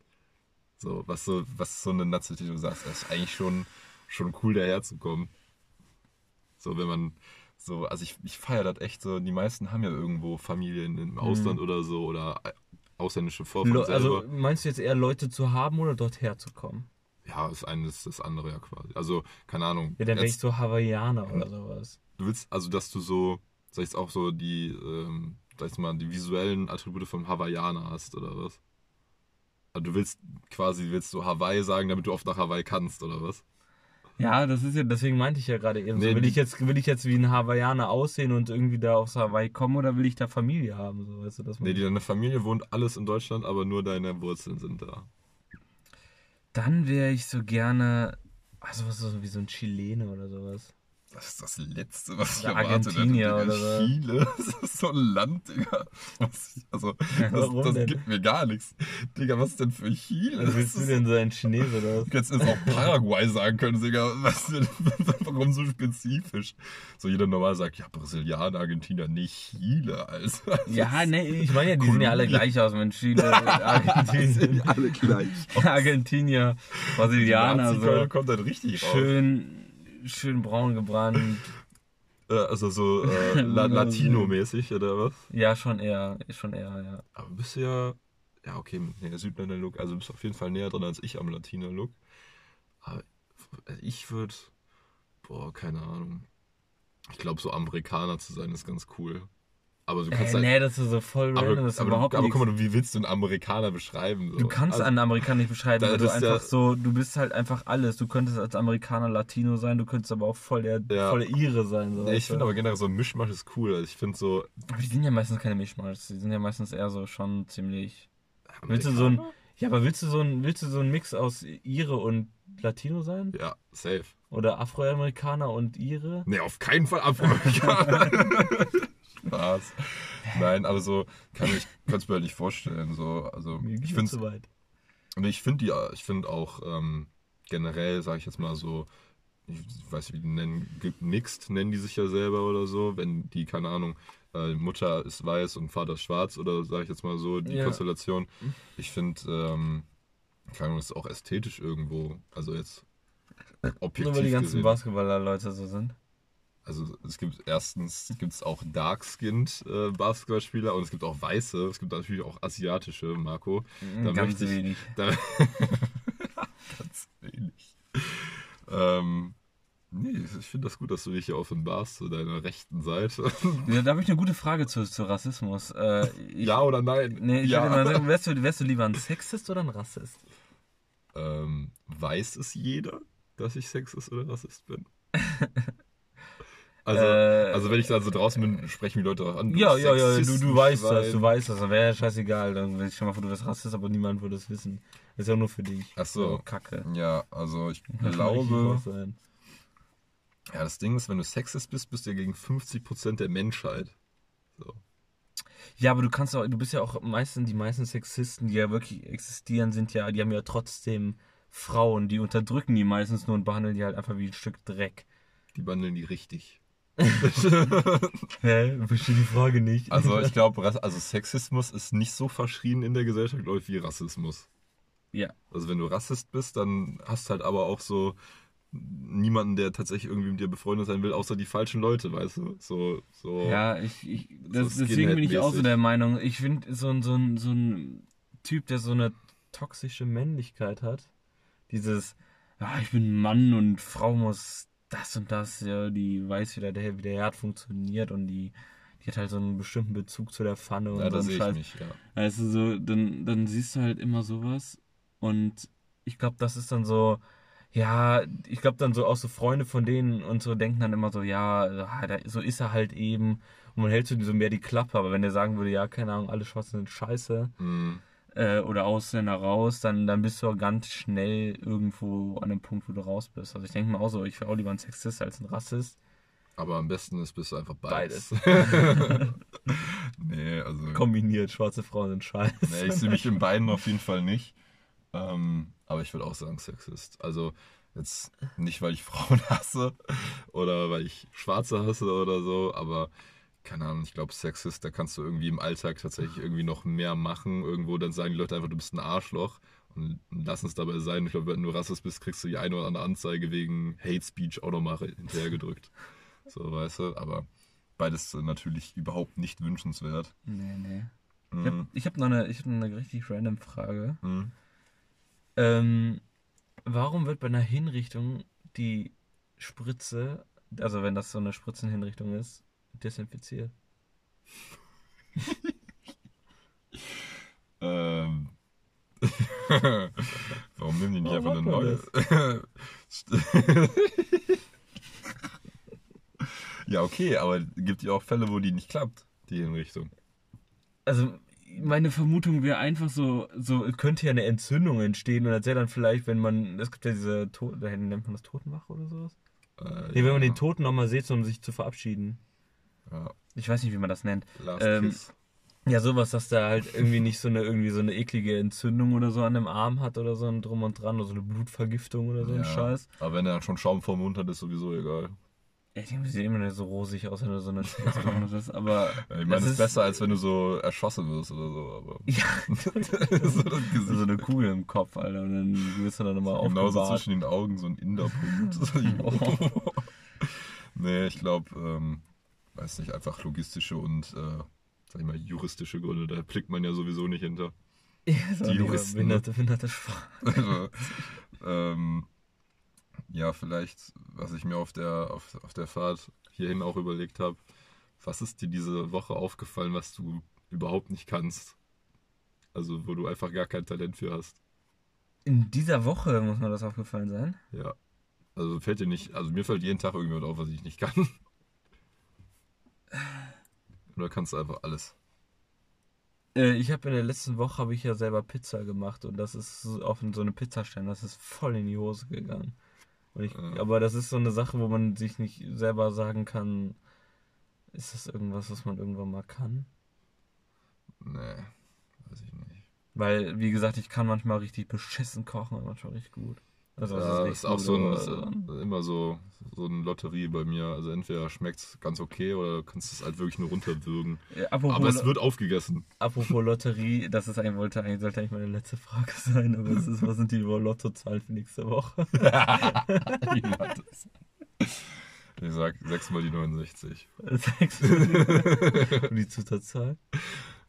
[SPEAKER 1] So, was so, was so eine Nationalität, du sagst, das ist eigentlich schon, schon cool daherzukommen. So, wenn man so, also ich, ich feiere das echt so, die meisten haben ja irgendwo Familien im Ausland oder so oder äh, ausländische Vorfahren
[SPEAKER 2] also meinst du jetzt eher Leute zu haben oder dort herzukommen?
[SPEAKER 1] ja, das eine ist das andere ja quasi. Also, keine Ahnung.
[SPEAKER 2] Ja, dann wäre ich so Hawaiianer oder sowas.
[SPEAKER 1] du willst, also dass du so, sag ich jetzt auch so die, ähm, sag ich mal, die visuellen Attribute vom Hawaiianer hast oder was? Also du willst quasi, willst du Hawaii sagen, damit du oft nach Hawaii kannst oder was?
[SPEAKER 2] Ja, das ist ja, deswegen meinte ich ja gerade eben. so,
[SPEAKER 1] Nee,
[SPEAKER 2] will,
[SPEAKER 1] die-
[SPEAKER 2] ich jetzt, will ich jetzt wie ein Hawaiianer aussehen und irgendwie da aufs Hawaii kommen oder will ich da Familie haben? So, weißt du, man
[SPEAKER 1] Nee, die, deine Familie wohnt alles in Deutschland, aber nur deine Wurzeln sind da.
[SPEAKER 2] Dann wäre ich so gerne, also was so wie so ein Chilene oder sowas.
[SPEAKER 1] Das ist das Letzte, was ich erwartet hätte.
[SPEAKER 2] Oder so.
[SPEAKER 1] Chile, das ist so ein Land, Digga. Was, also, das,
[SPEAKER 2] Warum
[SPEAKER 1] das
[SPEAKER 2] denn?
[SPEAKER 1] gibt mir gar nichts. Digga, was denn für Chile?
[SPEAKER 2] Was willst du
[SPEAKER 1] Das
[SPEAKER 2] denn sein Chinese oder was?
[SPEAKER 1] Du hättest jetzt auch Paraguay sagen können, Digga. Was, denn- warum so spezifisch? So jeder normal sagt, ja, Brasilianer, Argentinier, nee, Chile, Alter.
[SPEAKER 2] Ja, nee, ich meine ja, die sehen ja alle
[SPEAKER 1] Kolumbien.
[SPEAKER 2] gleich aus, wenn Chile,
[SPEAKER 1] Die sind
[SPEAKER 2] Argentinien,
[SPEAKER 1] alle gleich.
[SPEAKER 2] Argentinier, Brasilianer, so
[SPEAKER 1] kommt dann richtig raus.
[SPEAKER 2] schön, schön braun gebrannt.
[SPEAKER 1] Äh, also so äh, La Latino-mäßig oder was?
[SPEAKER 2] Ja, schon eher, schon eher, ja.
[SPEAKER 1] Aber bist du ja, ja okay, nee, Südländer-Look, also bist auf jeden Fall näher dran als ich am Latino-Look. Aber ich würde, boah, keine Ahnung. Ich glaube, so Amerikaner zu sein ist ganz cool. Aber du kannst
[SPEAKER 2] Äh,
[SPEAKER 1] halt,
[SPEAKER 2] nee, das ist so voll
[SPEAKER 1] aber,
[SPEAKER 2] random, das ist
[SPEAKER 1] aber,
[SPEAKER 2] überhaupt
[SPEAKER 1] du, aber
[SPEAKER 2] nichts.
[SPEAKER 1] guck mal, wie willst du einen Amerikaner beschreiben? So?
[SPEAKER 2] Du kannst
[SPEAKER 1] also,
[SPEAKER 2] einen Amerikaner nicht beschreiben, weil du
[SPEAKER 1] ist ja-
[SPEAKER 2] einfach so, du bist halt einfach alles. Du könntest als Amerikaner Latino sein, du könntest aber auch voll der,
[SPEAKER 1] Ja.
[SPEAKER 2] voll der Ire sein. So
[SPEAKER 1] Nee, ich finde aber generell so ein Mischmasch ist cool. Also ich finde so.
[SPEAKER 2] Aber die sind ja meistens keine Mischmasch, die sind ja meistens eher so schon ziemlich. Willst du so ein, ja, aber willst du so ein, willst du so ein Mix aus Ire und Latino sein?
[SPEAKER 1] Ja, safe.
[SPEAKER 2] Oder Afroamerikaner und Ire?
[SPEAKER 1] Nee, auf keinen Fall Afroamerikaner. Spaß. Nein, aber so kann ich es mir halt nicht vorstellen. So, also
[SPEAKER 2] Mir
[SPEAKER 1] ich finde
[SPEAKER 2] zu weit.
[SPEAKER 1] Und ich finde die, ich finde auch ähm, generell, sage ich jetzt mal so, ich weiß nicht, wie die nennen, gemixt nennen die sich ja selber oder so, wenn die, keine Ahnung, äh, Mutter ist weiß und Vater ist schwarz oder sage ich jetzt mal so, die
[SPEAKER 2] Ja.
[SPEAKER 1] Konstellation. Ich finde, ähm, keine Ahnung, das ist auch ästhetisch irgendwo, also jetzt objektiv
[SPEAKER 2] Nur weil die ganzen
[SPEAKER 1] gesehen.
[SPEAKER 2] Basketballer-Leute so sind.
[SPEAKER 1] Also es gibt erstens gibt es auch dark-skinned äh, Basketballspieler und es gibt auch weiße, es gibt natürlich auch asiatische, Marco. Da
[SPEAKER 2] Ganz
[SPEAKER 1] möchte ich-
[SPEAKER 2] wenig.
[SPEAKER 1] Da Ganz wenig. Ähm, nee, ich finde das gut, dass du dich hier offenbarst zu deiner rechten Seite.
[SPEAKER 2] Ja, da habe ich eine gute Frage zu, zu Rassismus. Äh, ich,
[SPEAKER 1] ja oder nein?
[SPEAKER 2] Nee, ich
[SPEAKER 1] ja.
[SPEAKER 2] würde mal sagen, wärst du, wärst du lieber ein Sexist oder ein Rassist?
[SPEAKER 1] ähm, weiß es jeder, dass ich Sexist oder Rassist bin? Also,
[SPEAKER 2] Äh,
[SPEAKER 1] also wenn ich da so draußen bin, sprechen die Leute auch an. du
[SPEAKER 2] Ja,
[SPEAKER 1] bist
[SPEAKER 2] ja, ja, du, du weißt das, du weißt das. Wäre ja scheißegal. Dann will ich schon mal vor, du wärst Rassist, aber niemand würde es wissen. Das ist ja nur für dich.
[SPEAKER 1] Ach so.
[SPEAKER 2] Kacke.
[SPEAKER 1] Ja, also ich glaube, ja, das Ding ist, wenn du Sexist bist, bist du ja gegen 50% der Menschheit. So.
[SPEAKER 2] Ja, aber du kannst auch, du bist ja auch meistens, die meisten Sexisten, die ja wirklich existieren, sind ja, die haben ja trotzdem Frauen, die unterdrücken die meistens nur und behandeln die halt einfach wie ein Stück Dreck.
[SPEAKER 1] Die behandeln die richtig.
[SPEAKER 2] Hä? Verstehe die Frage nicht.
[SPEAKER 1] Also ich glaube, also Sexismus ist nicht so verschrien in der Gesellschaft, glaube ich, wie Rassismus.
[SPEAKER 2] ja.
[SPEAKER 1] Also wenn du Rassist bist, dann hast halt aber auch so niemanden, der tatsächlich irgendwie mit dir befreundet sein will, außer die falschen Leute, weißt du? So, so.
[SPEAKER 2] Ja, ich, ich das,
[SPEAKER 1] So
[SPEAKER 2] deswegen bin ich auch so der Meinung. Ich finde, so ein, so, ein, so ein Typ, der so eine toxische Männlichkeit hat, dieses, ja, ich bin ein Mann und Frau muss das und das, ja, die weiß, wie der, wie der Herd funktioniert und die, die hat halt so einen bestimmten Bezug zu der Pfanne und
[SPEAKER 1] ja
[SPEAKER 2] so
[SPEAKER 1] da
[SPEAKER 2] einen
[SPEAKER 1] sehe ich
[SPEAKER 2] Scheiß.
[SPEAKER 1] mich, ja.
[SPEAKER 2] Du, so, dann, dann siehst du halt immer sowas und ich glaube, das ist dann so, ja, ich glaube dann so auch so Freunde von denen und so denken dann immer so, ja, ah, so ist er halt eben und man hält so so mehr die Klappe, aber wenn der sagen würde, ja, keine Ahnung, alle Schwarzen sind scheiße
[SPEAKER 1] Mhm.
[SPEAKER 2] Äh, oder Ausländer raus, dann, dann bist du ganz schnell irgendwo an dem Punkt, wo du raus bist. Also ich denke mir auch so, ich wäre auch lieber ein Sexist als ein Rassist.
[SPEAKER 1] Aber am besten ist, bist du einfach beides. nee, also.
[SPEAKER 2] Kombiniert, schwarze Frauen sind scheiße.
[SPEAKER 1] Nee, ich sehe mich in beiden auf jeden Fall nicht. Ähm, aber ich würde auch sagen Sexist. Also jetzt nicht, weil ich Frauen hasse oder weil ich Schwarze hasse oder so, aber keine Ahnung, ich glaube Sexist, da kannst du irgendwie im Alltag tatsächlich irgendwie noch mehr machen. Irgendwo dann sagen die Leute einfach, du bist ein Arschloch und lassen es dabei sein. Ich glaube, wenn du Rassist bist, kriegst du die eine oder andere Anzeige wegen Hate Speech auch nochmal hinterhergedrückt. So, weißt du, aber beides natürlich überhaupt nicht wünschenswert.
[SPEAKER 2] Nee, nee. Ich
[SPEAKER 1] Mhm.
[SPEAKER 2] habe ich hab noch, eine- ich hab noch eine richtig random Frage.
[SPEAKER 1] Mhm.
[SPEAKER 2] Ähm, warum wird bei einer Hinrichtung die Spritze, also wenn das so eine Spritzenhinrichtung ist, desinfiziert?
[SPEAKER 1] Ähm. Warum nehmen die nicht
[SPEAKER 2] Warum
[SPEAKER 1] einfach eine neue? ja, okay, aber gibt ja auch Fälle, wo die nicht klappt, die Hinrichtung.
[SPEAKER 2] Also meine Vermutung wäre einfach so, so könnte ja eine Entzündung entstehen und das wäre dann vielleicht, wenn man, es gibt ja diese, To- da nennt man das Totenwache oder sowas?
[SPEAKER 1] Äh,
[SPEAKER 2] Nee, wenn man
[SPEAKER 1] ja,
[SPEAKER 2] den Toten nochmal sieht, um sich zu verabschieden.
[SPEAKER 1] Ja,
[SPEAKER 2] Ich weiß nicht, wie man das nennt.
[SPEAKER 1] Last
[SPEAKER 2] Ähm,
[SPEAKER 1] Kiss.
[SPEAKER 2] Ja, sowas, dass der halt irgendwie nicht so eine irgendwie so eine eklige Entzündung oder so an dem Arm hat oder so ein drum und dran oder so eine Blutvergiftung oder so ein
[SPEAKER 1] Ja,
[SPEAKER 2] Scheiß.
[SPEAKER 1] Aber wenn er dann schon Schaum vom Mund hat, ist sowieso egal.
[SPEAKER 2] Ja, die sehen immer nicht so rosig aus, wenn du so eine Entzündung hast, aber
[SPEAKER 1] Ja, Ich meine, es ist besser, als wenn du so erschossen wirst oder so. Aber
[SPEAKER 2] Ja,
[SPEAKER 1] so
[SPEAKER 2] so eine Kugel im Kopf, Alter, und dann wirst du dann nochmal
[SPEAKER 1] Genauso
[SPEAKER 2] aufbewahrt.
[SPEAKER 1] zwischen den Augen so ein Inderpunkt. nee, Nee, ich glaube, ähm, weiß nicht, einfach logistische und, äh, sag ich mal, juristische Gründe. Da blickt man ja sowieso nicht hinter.
[SPEAKER 2] Ja, so
[SPEAKER 1] Die Juristen,
[SPEAKER 2] behinderte, behinderte Sprache.
[SPEAKER 1] Also, ähm, ja, vielleicht, was ich mir auf der, auf, auf der Fahrt hierhin auch überlegt habe, was ist dir diese Woche aufgefallen, was du überhaupt nicht kannst? Also, wo du einfach gar kein Talent für hast.
[SPEAKER 2] In dieser Woche muss mir das aufgefallen sein.
[SPEAKER 1] Ja. Also fällt dir nicht, also mir fällt jeden Tag irgendwas auf, was ich nicht kann. Oder kannst du einfach alles?
[SPEAKER 2] Äh, ich habe in der letzten Woche habe ich ja selber Pizza gemacht und das ist auf so eine Pizzastein, das ist voll in die Hose gegangen. Ich,
[SPEAKER 1] Ja.
[SPEAKER 2] Aber das ist so eine Sache, wo man sich nicht selber sagen kann, ist das irgendwas, was man irgendwann mal kann?
[SPEAKER 1] Nee, weiß ich nicht.
[SPEAKER 2] Weil, wie gesagt, ich kann manchmal richtig beschissen kochen und manchmal richtig gut. Also das
[SPEAKER 1] ja,
[SPEAKER 2] nicht
[SPEAKER 1] ist auch so ein, ist immer so, so eine Lotterie bei mir. Also entweder schmeckt es ganz okay oder du kannst es halt wirklich nur runterwürgen.
[SPEAKER 2] Apropos,
[SPEAKER 1] Aber es wird aufgegessen.
[SPEAKER 2] apropos Lotterie, das ist eigentlich, wollte, eigentlich, sollte eigentlich meine letzte Frage sein, aber es ist, was sind die Lottozahlen für nächste Woche?
[SPEAKER 1] Ich sag 6 mal die 69.
[SPEAKER 2] Sechs. Und die Zusatzzahl?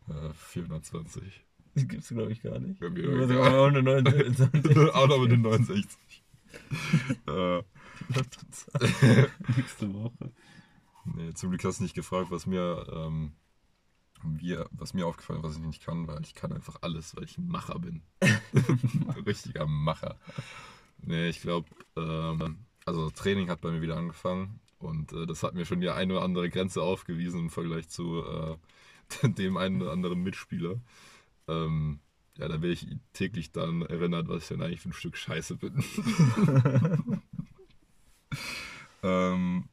[SPEAKER 1] Äh, 420.
[SPEAKER 2] Die gibt's glaube ich gar nicht.
[SPEAKER 1] Ja, mir
[SPEAKER 2] Aber
[SPEAKER 1] egal.
[SPEAKER 2] auch eine 29.
[SPEAKER 1] Auch noch mit den 69. äh,
[SPEAKER 2] Lottozahlen. Nächste Woche.
[SPEAKER 1] nee, zum Glück hast du nicht gefragt, was mir, ähm, wir, was mir aufgefallen ist, was ich nicht kann, weil ich kann einfach alles, weil ich ein Macher bin. Ein richtiger Macher. Nee, ich glaube, ähm, also Training hat bei mir wieder angefangen und äh, das hat mir schon die eine oder andere Grenze aufgewiesen im Vergleich zu äh, dem einen oder anderen Mitspieler. Ähm, ja, da werde ich täglich dann erinnert, was ich denn eigentlich für ein Stück Scheiße bin. ähm,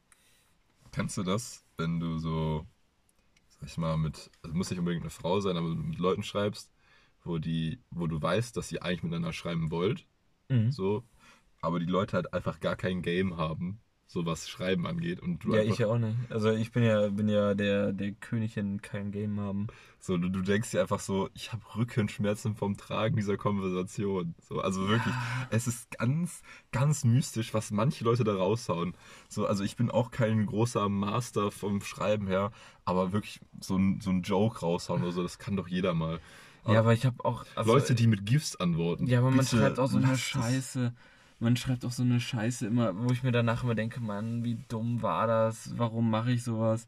[SPEAKER 1] kennst du das, wenn du so, sag ich mal, mit, also muss nicht unbedingt eine Frau sein, aber mit Leuten schreibst, wo die, wo du weißt, dass ihr eigentlich miteinander schreiben wollt,
[SPEAKER 2] Mhm.
[SPEAKER 1] so, aber die Leute halt einfach gar kein Game haben, so was Schreiben angeht und du
[SPEAKER 2] Ja, ich ja auch nicht. Also ich bin ja, bin ja der, der König in kein Game haben.
[SPEAKER 1] so, du, du denkst dir einfach so, ich habe Rückenschmerzen vom Tragen dieser Konversation, so, also wirklich, es ist ganz, ganz mystisch, was manche Leute da raushauen, so, also ich bin auch kein großer Master vom Schreiben her, aber wirklich so ein, so ein Joke raushauen oder so, das kann doch jeder mal.
[SPEAKER 2] Ja, aber ich habe auch. also-
[SPEAKER 1] Leute, die mit GIFs antworten.
[SPEAKER 2] Ja, aber man schreibt auch so eine. Scheiße. Man schreibt auch so eine Scheiße immer, wo ich mir danach immer denke, Mann, wie dumm war das? Warum mache ich sowas?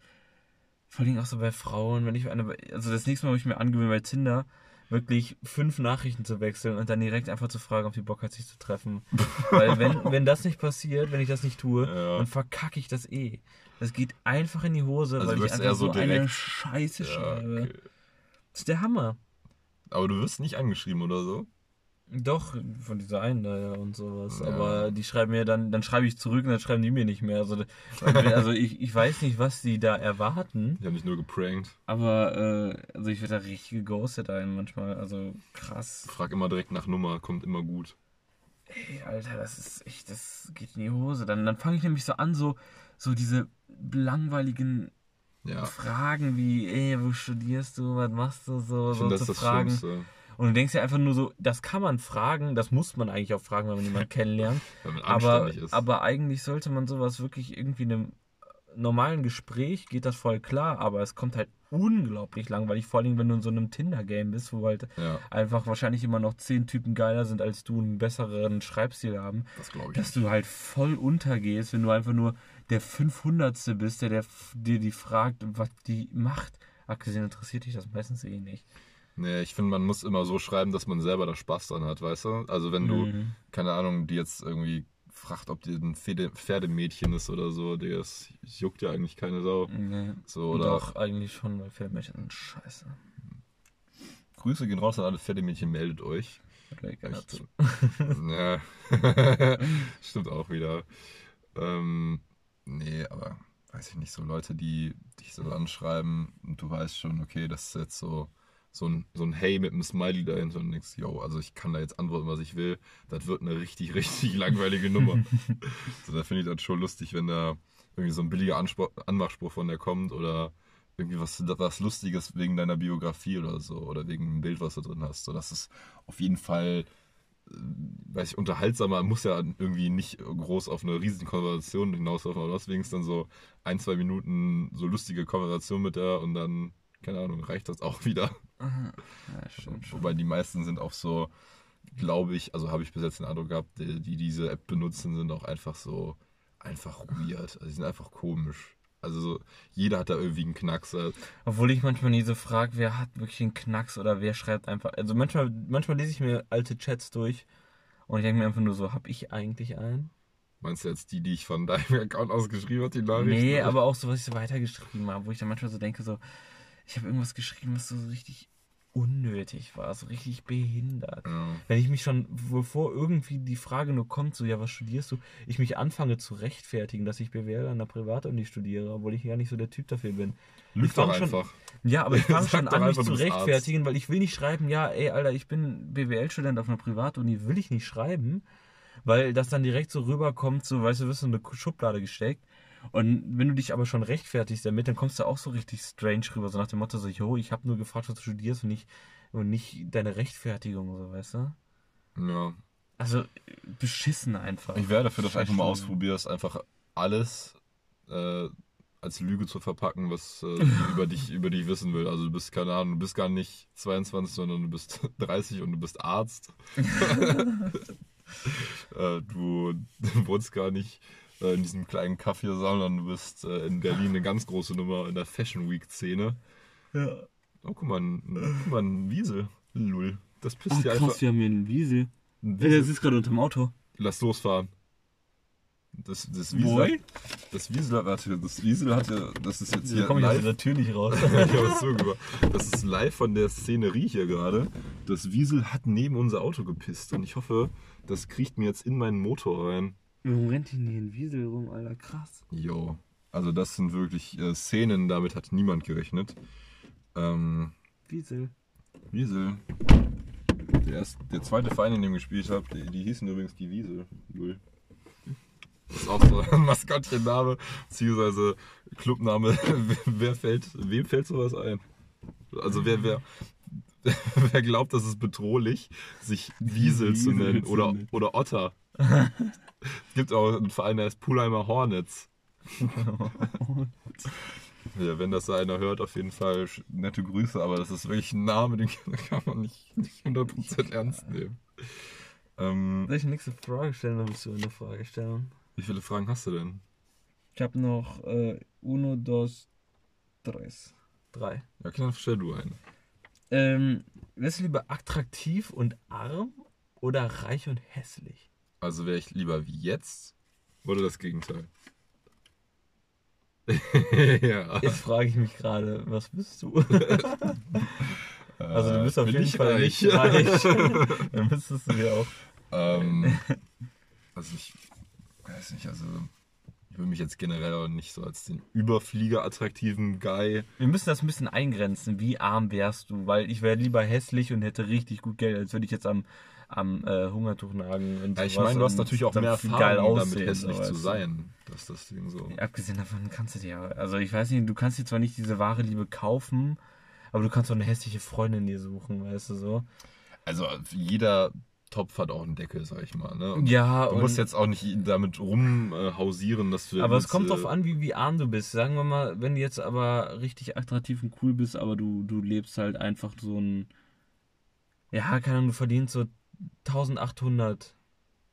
[SPEAKER 2] Vor allem auch so bei Frauen, wenn ich eine, also das nächste Mal, wo ich mir angewöhne bei Tinder, wirklich fünf Nachrichten zu wechseln und dann direkt einfach zu fragen, ob die Bock hat, sich zu treffen. Weil wenn, wenn das nicht passiert, wenn ich das nicht tue,
[SPEAKER 1] Ja.
[SPEAKER 2] dann verkacke ich das eh. Das geht einfach in die Hose,
[SPEAKER 1] Also
[SPEAKER 2] weil ich einfach
[SPEAKER 1] eher
[SPEAKER 2] so
[SPEAKER 1] so
[SPEAKER 2] eine Scheiße
[SPEAKER 1] Ja,
[SPEAKER 2] schreibe.
[SPEAKER 1] okay.
[SPEAKER 2] Das ist der Hammer.
[SPEAKER 1] Aber du wirst nicht angeschrieben oder so?
[SPEAKER 2] Doch, von dieser einen da ja und sowas.
[SPEAKER 1] Ja.
[SPEAKER 2] Aber die schreiben mir dann, dann schreibe ich zurück und dann schreiben die mir nicht mehr. Also, also ich, ich weiß nicht, was die da erwarten.
[SPEAKER 1] Ich habe mich nur geprankt.
[SPEAKER 2] Aber äh, also ich werde da richtig geghostet ein manchmal. Also krass.
[SPEAKER 1] Frag immer direkt nach Nummer, kommt immer gut.
[SPEAKER 2] Ey, Alter, das ist echt, das geht in die Hose. Dann, dann fange ich nämlich so an, so, so diese langweiligen
[SPEAKER 1] Ja,
[SPEAKER 2] Fragen wie, ey, wo studierst du, was machst du so,
[SPEAKER 1] ich
[SPEAKER 2] so
[SPEAKER 1] das
[SPEAKER 2] zu
[SPEAKER 1] das
[SPEAKER 2] fragen.
[SPEAKER 1] Schlimmste.
[SPEAKER 2] Und du denkst dir einfach nur so, das kann man fragen, das muss man eigentlich auch fragen, wenn man jemanden kennenlernt.
[SPEAKER 1] Wenn man
[SPEAKER 2] aber,
[SPEAKER 1] ist.
[SPEAKER 2] aber eigentlich sollte man sowas wirklich irgendwie in einem normalen Gespräch geht das voll klar, aber es kommt halt unglaublich langweilig, vor allem wenn du in so einem Tinder-Game bist, wo halt
[SPEAKER 1] ja,
[SPEAKER 2] einfach wahrscheinlich immer noch zehn Typen geiler sind als du, einen besseren Schreibstil haben,
[SPEAKER 1] das glaube ich.
[SPEAKER 2] dass du halt voll untergehst, wenn du einfach nur der 500. bist, der, der dir die fragt, was die macht. Abgesehen interessiert dich das meistens eh nicht.
[SPEAKER 1] Nee, ich finde, man muss immer so schreiben, dass man selber da Spaß dran hat, weißt du? Also wenn du,
[SPEAKER 2] Mhm.
[SPEAKER 1] keine Ahnung, die jetzt irgendwie fragt, ob die ein Pferde, Pferdemädchen ist oder so, Digga, das juckt ja eigentlich keine Sau.
[SPEAKER 2] Nee.
[SPEAKER 1] So, oder
[SPEAKER 2] Doch, eigentlich schon, weil Pferdemädchen sind scheiße.
[SPEAKER 1] Grüße gehen raus an alle Pferdemädchen, meldet euch. Echt. ja. Stimmt auch wieder. Ähm, nee, aber weiß ich nicht, so Leute, die dich so anschreiben und du weißt schon, okay, das ist jetzt so, so ein, so ein Hey mit einem Smiley dahinter und denkst, yo, also ich kann da jetzt antworten, was ich will. Das wird eine richtig, richtig langweilige Nummer. so, da finde ich das schon lustig, wenn da irgendwie so ein billiger Anspruch, Anmachspruch von der kommt oder irgendwie was, was Lustiges wegen deiner Biografie oder so oder wegen einem Bild, was du drin hast. So, das ist auf jeden Fall weiß ich, unterhaltsamer, muss ja irgendwie nicht groß auf eine riesen Konversation hinauslaufen, aber deswegen ist dann so ein, zwei Minuten so lustige Konversation mit der und dann, keine Ahnung, reicht das auch wieder.
[SPEAKER 2] Ja, stimmt schon.
[SPEAKER 1] Wobei die meisten sind auch so, glaube ich, also habe ich bis jetzt den Eindruck gehabt, die, die diese App benutzen, sind auch einfach so, einfach weird. Also die sind einfach komisch. Also so, jeder hat da irgendwie einen Knackser.
[SPEAKER 2] Obwohl ich manchmal nie so frage, wer hat wirklich einen Knacks oder wer schreibt einfach. Also manchmal, manchmal lese ich mir alte Chats durch und ich denke mir einfach nur so, hab ich eigentlich einen?
[SPEAKER 1] Meinst du jetzt die, die ich von deinem Account aus geschrieben habe, die Nachricht?
[SPEAKER 2] Nee, aber auch so, was ich so weitergeschrieben habe, wo ich dann manchmal so denke, so, ich habe irgendwas geschrieben, was so richtig unnötig war, so richtig behindert.
[SPEAKER 1] Ja.
[SPEAKER 2] Wenn ich mich schon, bevor irgendwie die Frage nur kommt, so, ja, was studierst du, ich mich anfange zu rechtfertigen, dass ich BWL an der Privatuni studiere, obwohl ich gar nicht so der Typ dafür bin.
[SPEAKER 1] Lüg
[SPEAKER 2] Ich
[SPEAKER 1] doch
[SPEAKER 2] schon-
[SPEAKER 1] einfach.
[SPEAKER 2] Ja, aber ich fange schon an, mich zu
[SPEAKER 1] bist Arzt.
[SPEAKER 2] rechtfertigen, weil ich will nicht schreiben, ja, ey, Alter, ich bin BWL-Student auf einer Privatuni, will ich nicht schreiben, weil das dann direkt so rüberkommt, so, weißt du, wirst du in eine Schublade gesteckt. Und wenn du dich aber schon rechtfertigst damit, dann kommst du auch so richtig strange rüber, so nach dem Motto, so, jo, ich habe nur gefragt, was du studierst und nicht, und nicht deine Rechtfertigung, so, weißt du?
[SPEAKER 1] Ja.
[SPEAKER 2] Also, beschissen einfach.
[SPEAKER 1] Ich wäre dafür, dass du einfach mal ausprobierst, einfach alles äh, als Lüge zu verpacken, was äh, über dich über dich wissen will. Also du bist, keine Ahnung, du bist gar nicht 22, sondern du bist 30 und du bist Arzt. äh, du wohnst gar nicht in diesem kleinen Kaffee, sondern du bist äh, in Berlin eine ganz große Nummer in der Fashion Week-Szene.
[SPEAKER 2] Ja.
[SPEAKER 1] Oh, guck mal, ein, guck mal, ein Wiesel. Lull. Das pisst
[SPEAKER 2] Oh,
[SPEAKER 1] hier
[SPEAKER 2] krass,
[SPEAKER 1] einfach.
[SPEAKER 2] wir haben hier einen Wiesel.
[SPEAKER 1] Ein
[SPEAKER 2] Der
[SPEAKER 1] Wiesel.
[SPEAKER 2] sitzt gerade unterm Auto.
[SPEAKER 1] Lass losfahren. Das, das Wiesel.
[SPEAKER 2] Boy?
[SPEAKER 1] Das Wiesel, warte, das Wiesel hat ja, das ist jetzt
[SPEAKER 2] Da
[SPEAKER 1] hier
[SPEAKER 2] komme ich
[SPEAKER 1] live.
[SPEAKER 2] natürlich raus.
[SPEAKER 1] ich habe es zugehört. Das ist live von der Szenerie hier gerade. Das Wiesel hat neben unser Auto gepisst und ich hoffe, das kriecht mir jetzt in meinen Motor rein.
[SPEAKER 2] Warum rennt denn hier ein Wiesel rum, Alter? Krass.
[SPEAKER 1] Jo. Also das sind wirklich äh, Szenen, damit hat niemand gerechnet. Ähm,
[SPEAKER 2] Wiesel.
[SPEAKER 1] Wiesel. Der, erst, der zweite Verein, in dem ich gespielt habe, die, die hießen übrigens die Wiesel. Null. Das ist auch so ein Maskottchenname, beziehungsweise Clubname. wer fällt, wem fällt sowas ein? Also wer, wer, wer glaubt, das ist bedrohlich, sich Wiesel zu
[SPEAKER 2] Wiesel
[SPEAKER 1] nennen
[SPEAKER 2] zu
[SPEAKER 1] oder,
[SPEAKER 2] nennen.
[SPEAKER 1] oder Otter. Es gibt auch einen Verein, der heißt Pulheimer Hornets. Ja, wenn das einer hört, auf jeden Fall nette Grüße, aber das ist wirklich ein Name, den kann man nicht, nicht 100% ernst nehmen. Ähm,
[SPEAKER 2] Soll ich die nächste Frage stellen oder willst du eine Frage stellen?
[SPEAKER 1] wie viele Fragen hast du denn?
[SPEAKER 2] Ich habe noch äh, uno, dos, tres. Drei.
[SPEAKER 1] Ja, dann stell du eine.
[SPEAKER 2] Ähm, wärst du lieber attraktiv und arm oder reich und hässlich?
[SPEAKER 1] Also wäre ich lieber wie jetzt oder das Gegenteil? ja.
[SPEAKER 2] Jetzt frage ich mich gerade, was bist du? Also du bist auf
[SPEAKER 1] bin
[SPEAKER 2] jeden Fall
[SPEAKER 1] reich.
[SPEAKER 2] nicht reich. Dann müsstest du dir auch.
[SPEAKER 1] ähm, also ich weiß nicht, also ich würde mich jetzt generell auch nicht so als den Überflieger attraktiven Guy
[SPEAKER 2] Wir müssen das ein bisschen eingrenzen. Wie arm wärst du? Weil ich wäre lieber hässlich und hätte richtig gut Geld, als würde ich jetzt am, am äh, Hungertuch nagen. Und
[SPEAKER 1] Ja, ich meine, du hast natürlich auch mehr Erfahrung damit hässlich zu sein. Das ist das Ding so.
[SPEAKER 2] Abgesehen davon kannst du dir, also ich weiß nicht, du kannst dir zwar nicht diese wahre Liebe kaufen, aber du kannst auch eine hässliche Freundin dir suchen, weißt du so.
[SPEAKER 1] Also jeder Topf hat auch einen Deckel, sag ich mal. Ne?
[SPEAKER 2] Ja,
[SPEAKER 1] Du musst jetzt auch nicht damit rumhausieren, dass du.
[SPEAKER 2] aber es kommt
[SPEAKER 1] äh,
[SPEAKER 2] drauf an, wie, wie arm du bist. Sagen wir mal, wenn du jetzt aber richtig attraktiv und cool bist, aber du, du lebst halt einfach so ein. Ja, keine Ahnung, du verdienst so 1800.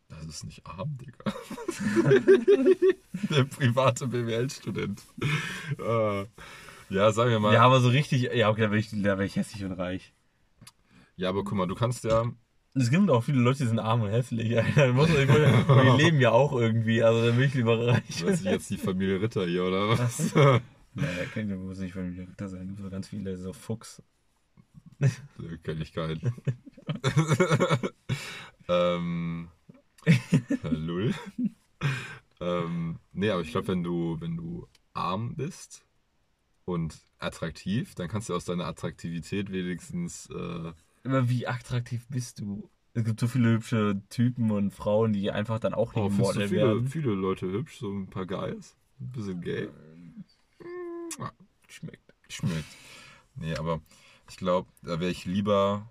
[SPEAKER 1] Das ist nicht arm, Digga. Der private BWL-Student. Äh, ja, sagen wir mal.
[SPEAKER 2] Ja, aber so richtig. Ja, okay, da wäre ich, da wär ich hässlich und reich.
[SPEAKER 1] Ja, aber guck mal, du kannst ja.
[SPEAKER 2] Es gibt auch viele Leute, die sind arm und hässlich. Alter. Die leben ja auch irgendwie, also dann bin ich lieber reich.
[SPEAKER 1] Weiß ich jetzt die Familie Ritter hier, oder was?
[SPEAKER 2] Naja, kennt muss nicht mir Ritter sein. Gibt so ganz viele, so Fuchs.
[SPEAKER 1] Kenn ich keinen. ähm. Lull. ähm, nee, aber ich glaube, wenn du, wenn du arm bist und attraktiv, dann kannst du aus deiner Attraktivität wenigstens. Äh,
[SPEAKER 2] Aber wie attraktiv bist du? Es gibt so viele hübsche Typen und Frauen, die einfach dann auch
[SPEAKER 1] oh,
[SPEAKER 2] nicht
[SPEAKER 1] du
[SPEAKER 2] Model
[SPEAKER 1] viele,
[SPEAKER 2] werden.
[SPEAKER 1] viele Leute hübsch, so ein paar Guys. Ein bisschen gay.
[SPEAKER 2] Schmeckt.
[SPEAKER 1] Schmeckt. Nee, aber ich glaube, da wäre ich lieber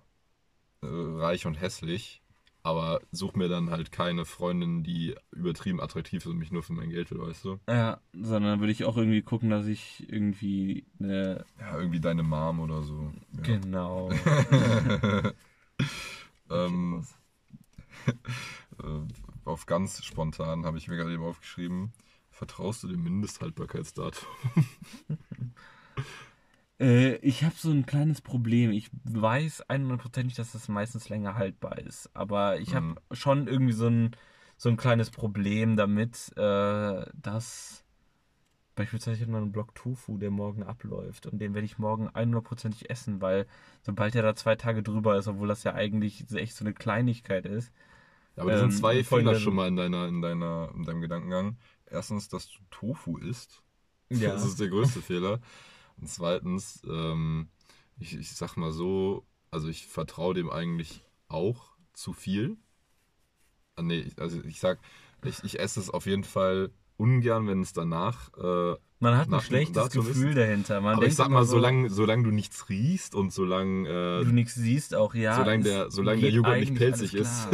[SPEAKER 1] äh, reich und hässlich, Aber such mir dann halt keine Freundin, die übertrieben attraktiv ist und mich nur für mein Geld will, weißt du?
[SPEAKER 2] Ja, sondern würde ich auch irgendwie gucken, dass ich irgendwie eine.
[SPEAKER 1] Ja, irgendwie deine Mom oder so. Ja.
[SPEAKER 2] Genau.
[SPEAKER 1] ähm, äh, auf ganz spontan habe ich mir gerade eben aufgeschrieben. Vertraust du dem Mindesthaltbarkeitsdatum?
[SPEAKER 2] Äh, ich habe so ein kleines Problem. Ich weiß 100%ig, dass das meistens länger haltbar ist. Aber ich habe
[SPEAKER 1] Mhm.
[SPEAKER 2] schon irgendwie so ein, so ein kleines Problem damit, äh, dass beispielsweise ich habe noch einen Block Tofu, der morgen abläuft. Und den werde ich morgen 100%ig essen, weil sobald er da zwei Tage drüber ist, obwohl das ja eigentlich echt so eine Kleinigkeit ist.
[SPEAKER 1] Aber das
[SPEAKER 2] Ähm,
[SPEAKER 1] sind zwei
[SPEAKER 2] voll
[SPEAKER 1] Fehler
[SPEAKER 2] der-
[SPEAKER 1] schon mal in, deiner, in, deiner, in deinem Gedankengang. Erstens, dass du Tofu isst.
[SPEAKER 2] Ja.
[SPEAKER 1] Das ist der größte Fehler. Und zweitens, ähm, ich, ich sag mal so, also ich vertraue dem eigentlich auch zu viel. Ah, nee, also ich sag, ich, ich esse es auf jeden Fall ungern, wenn es danach äh,
[SPEAKER 2] Man hat ein
[SPEAKER 1] Nach-
[SPEAKER 2] schlechtes Gefühl dahinter. Man
[SPEAKER 1] aber ich sag mal,
[SPEAKER 2] so,
[SPEAKER 1] solange, solange du nichts riechst und solange, äh,
[SPEAKER 2] du nichts siehst auch, ja.
[SPEAKER 1] solange, der, solange der Joghurt nicht pelzig ist,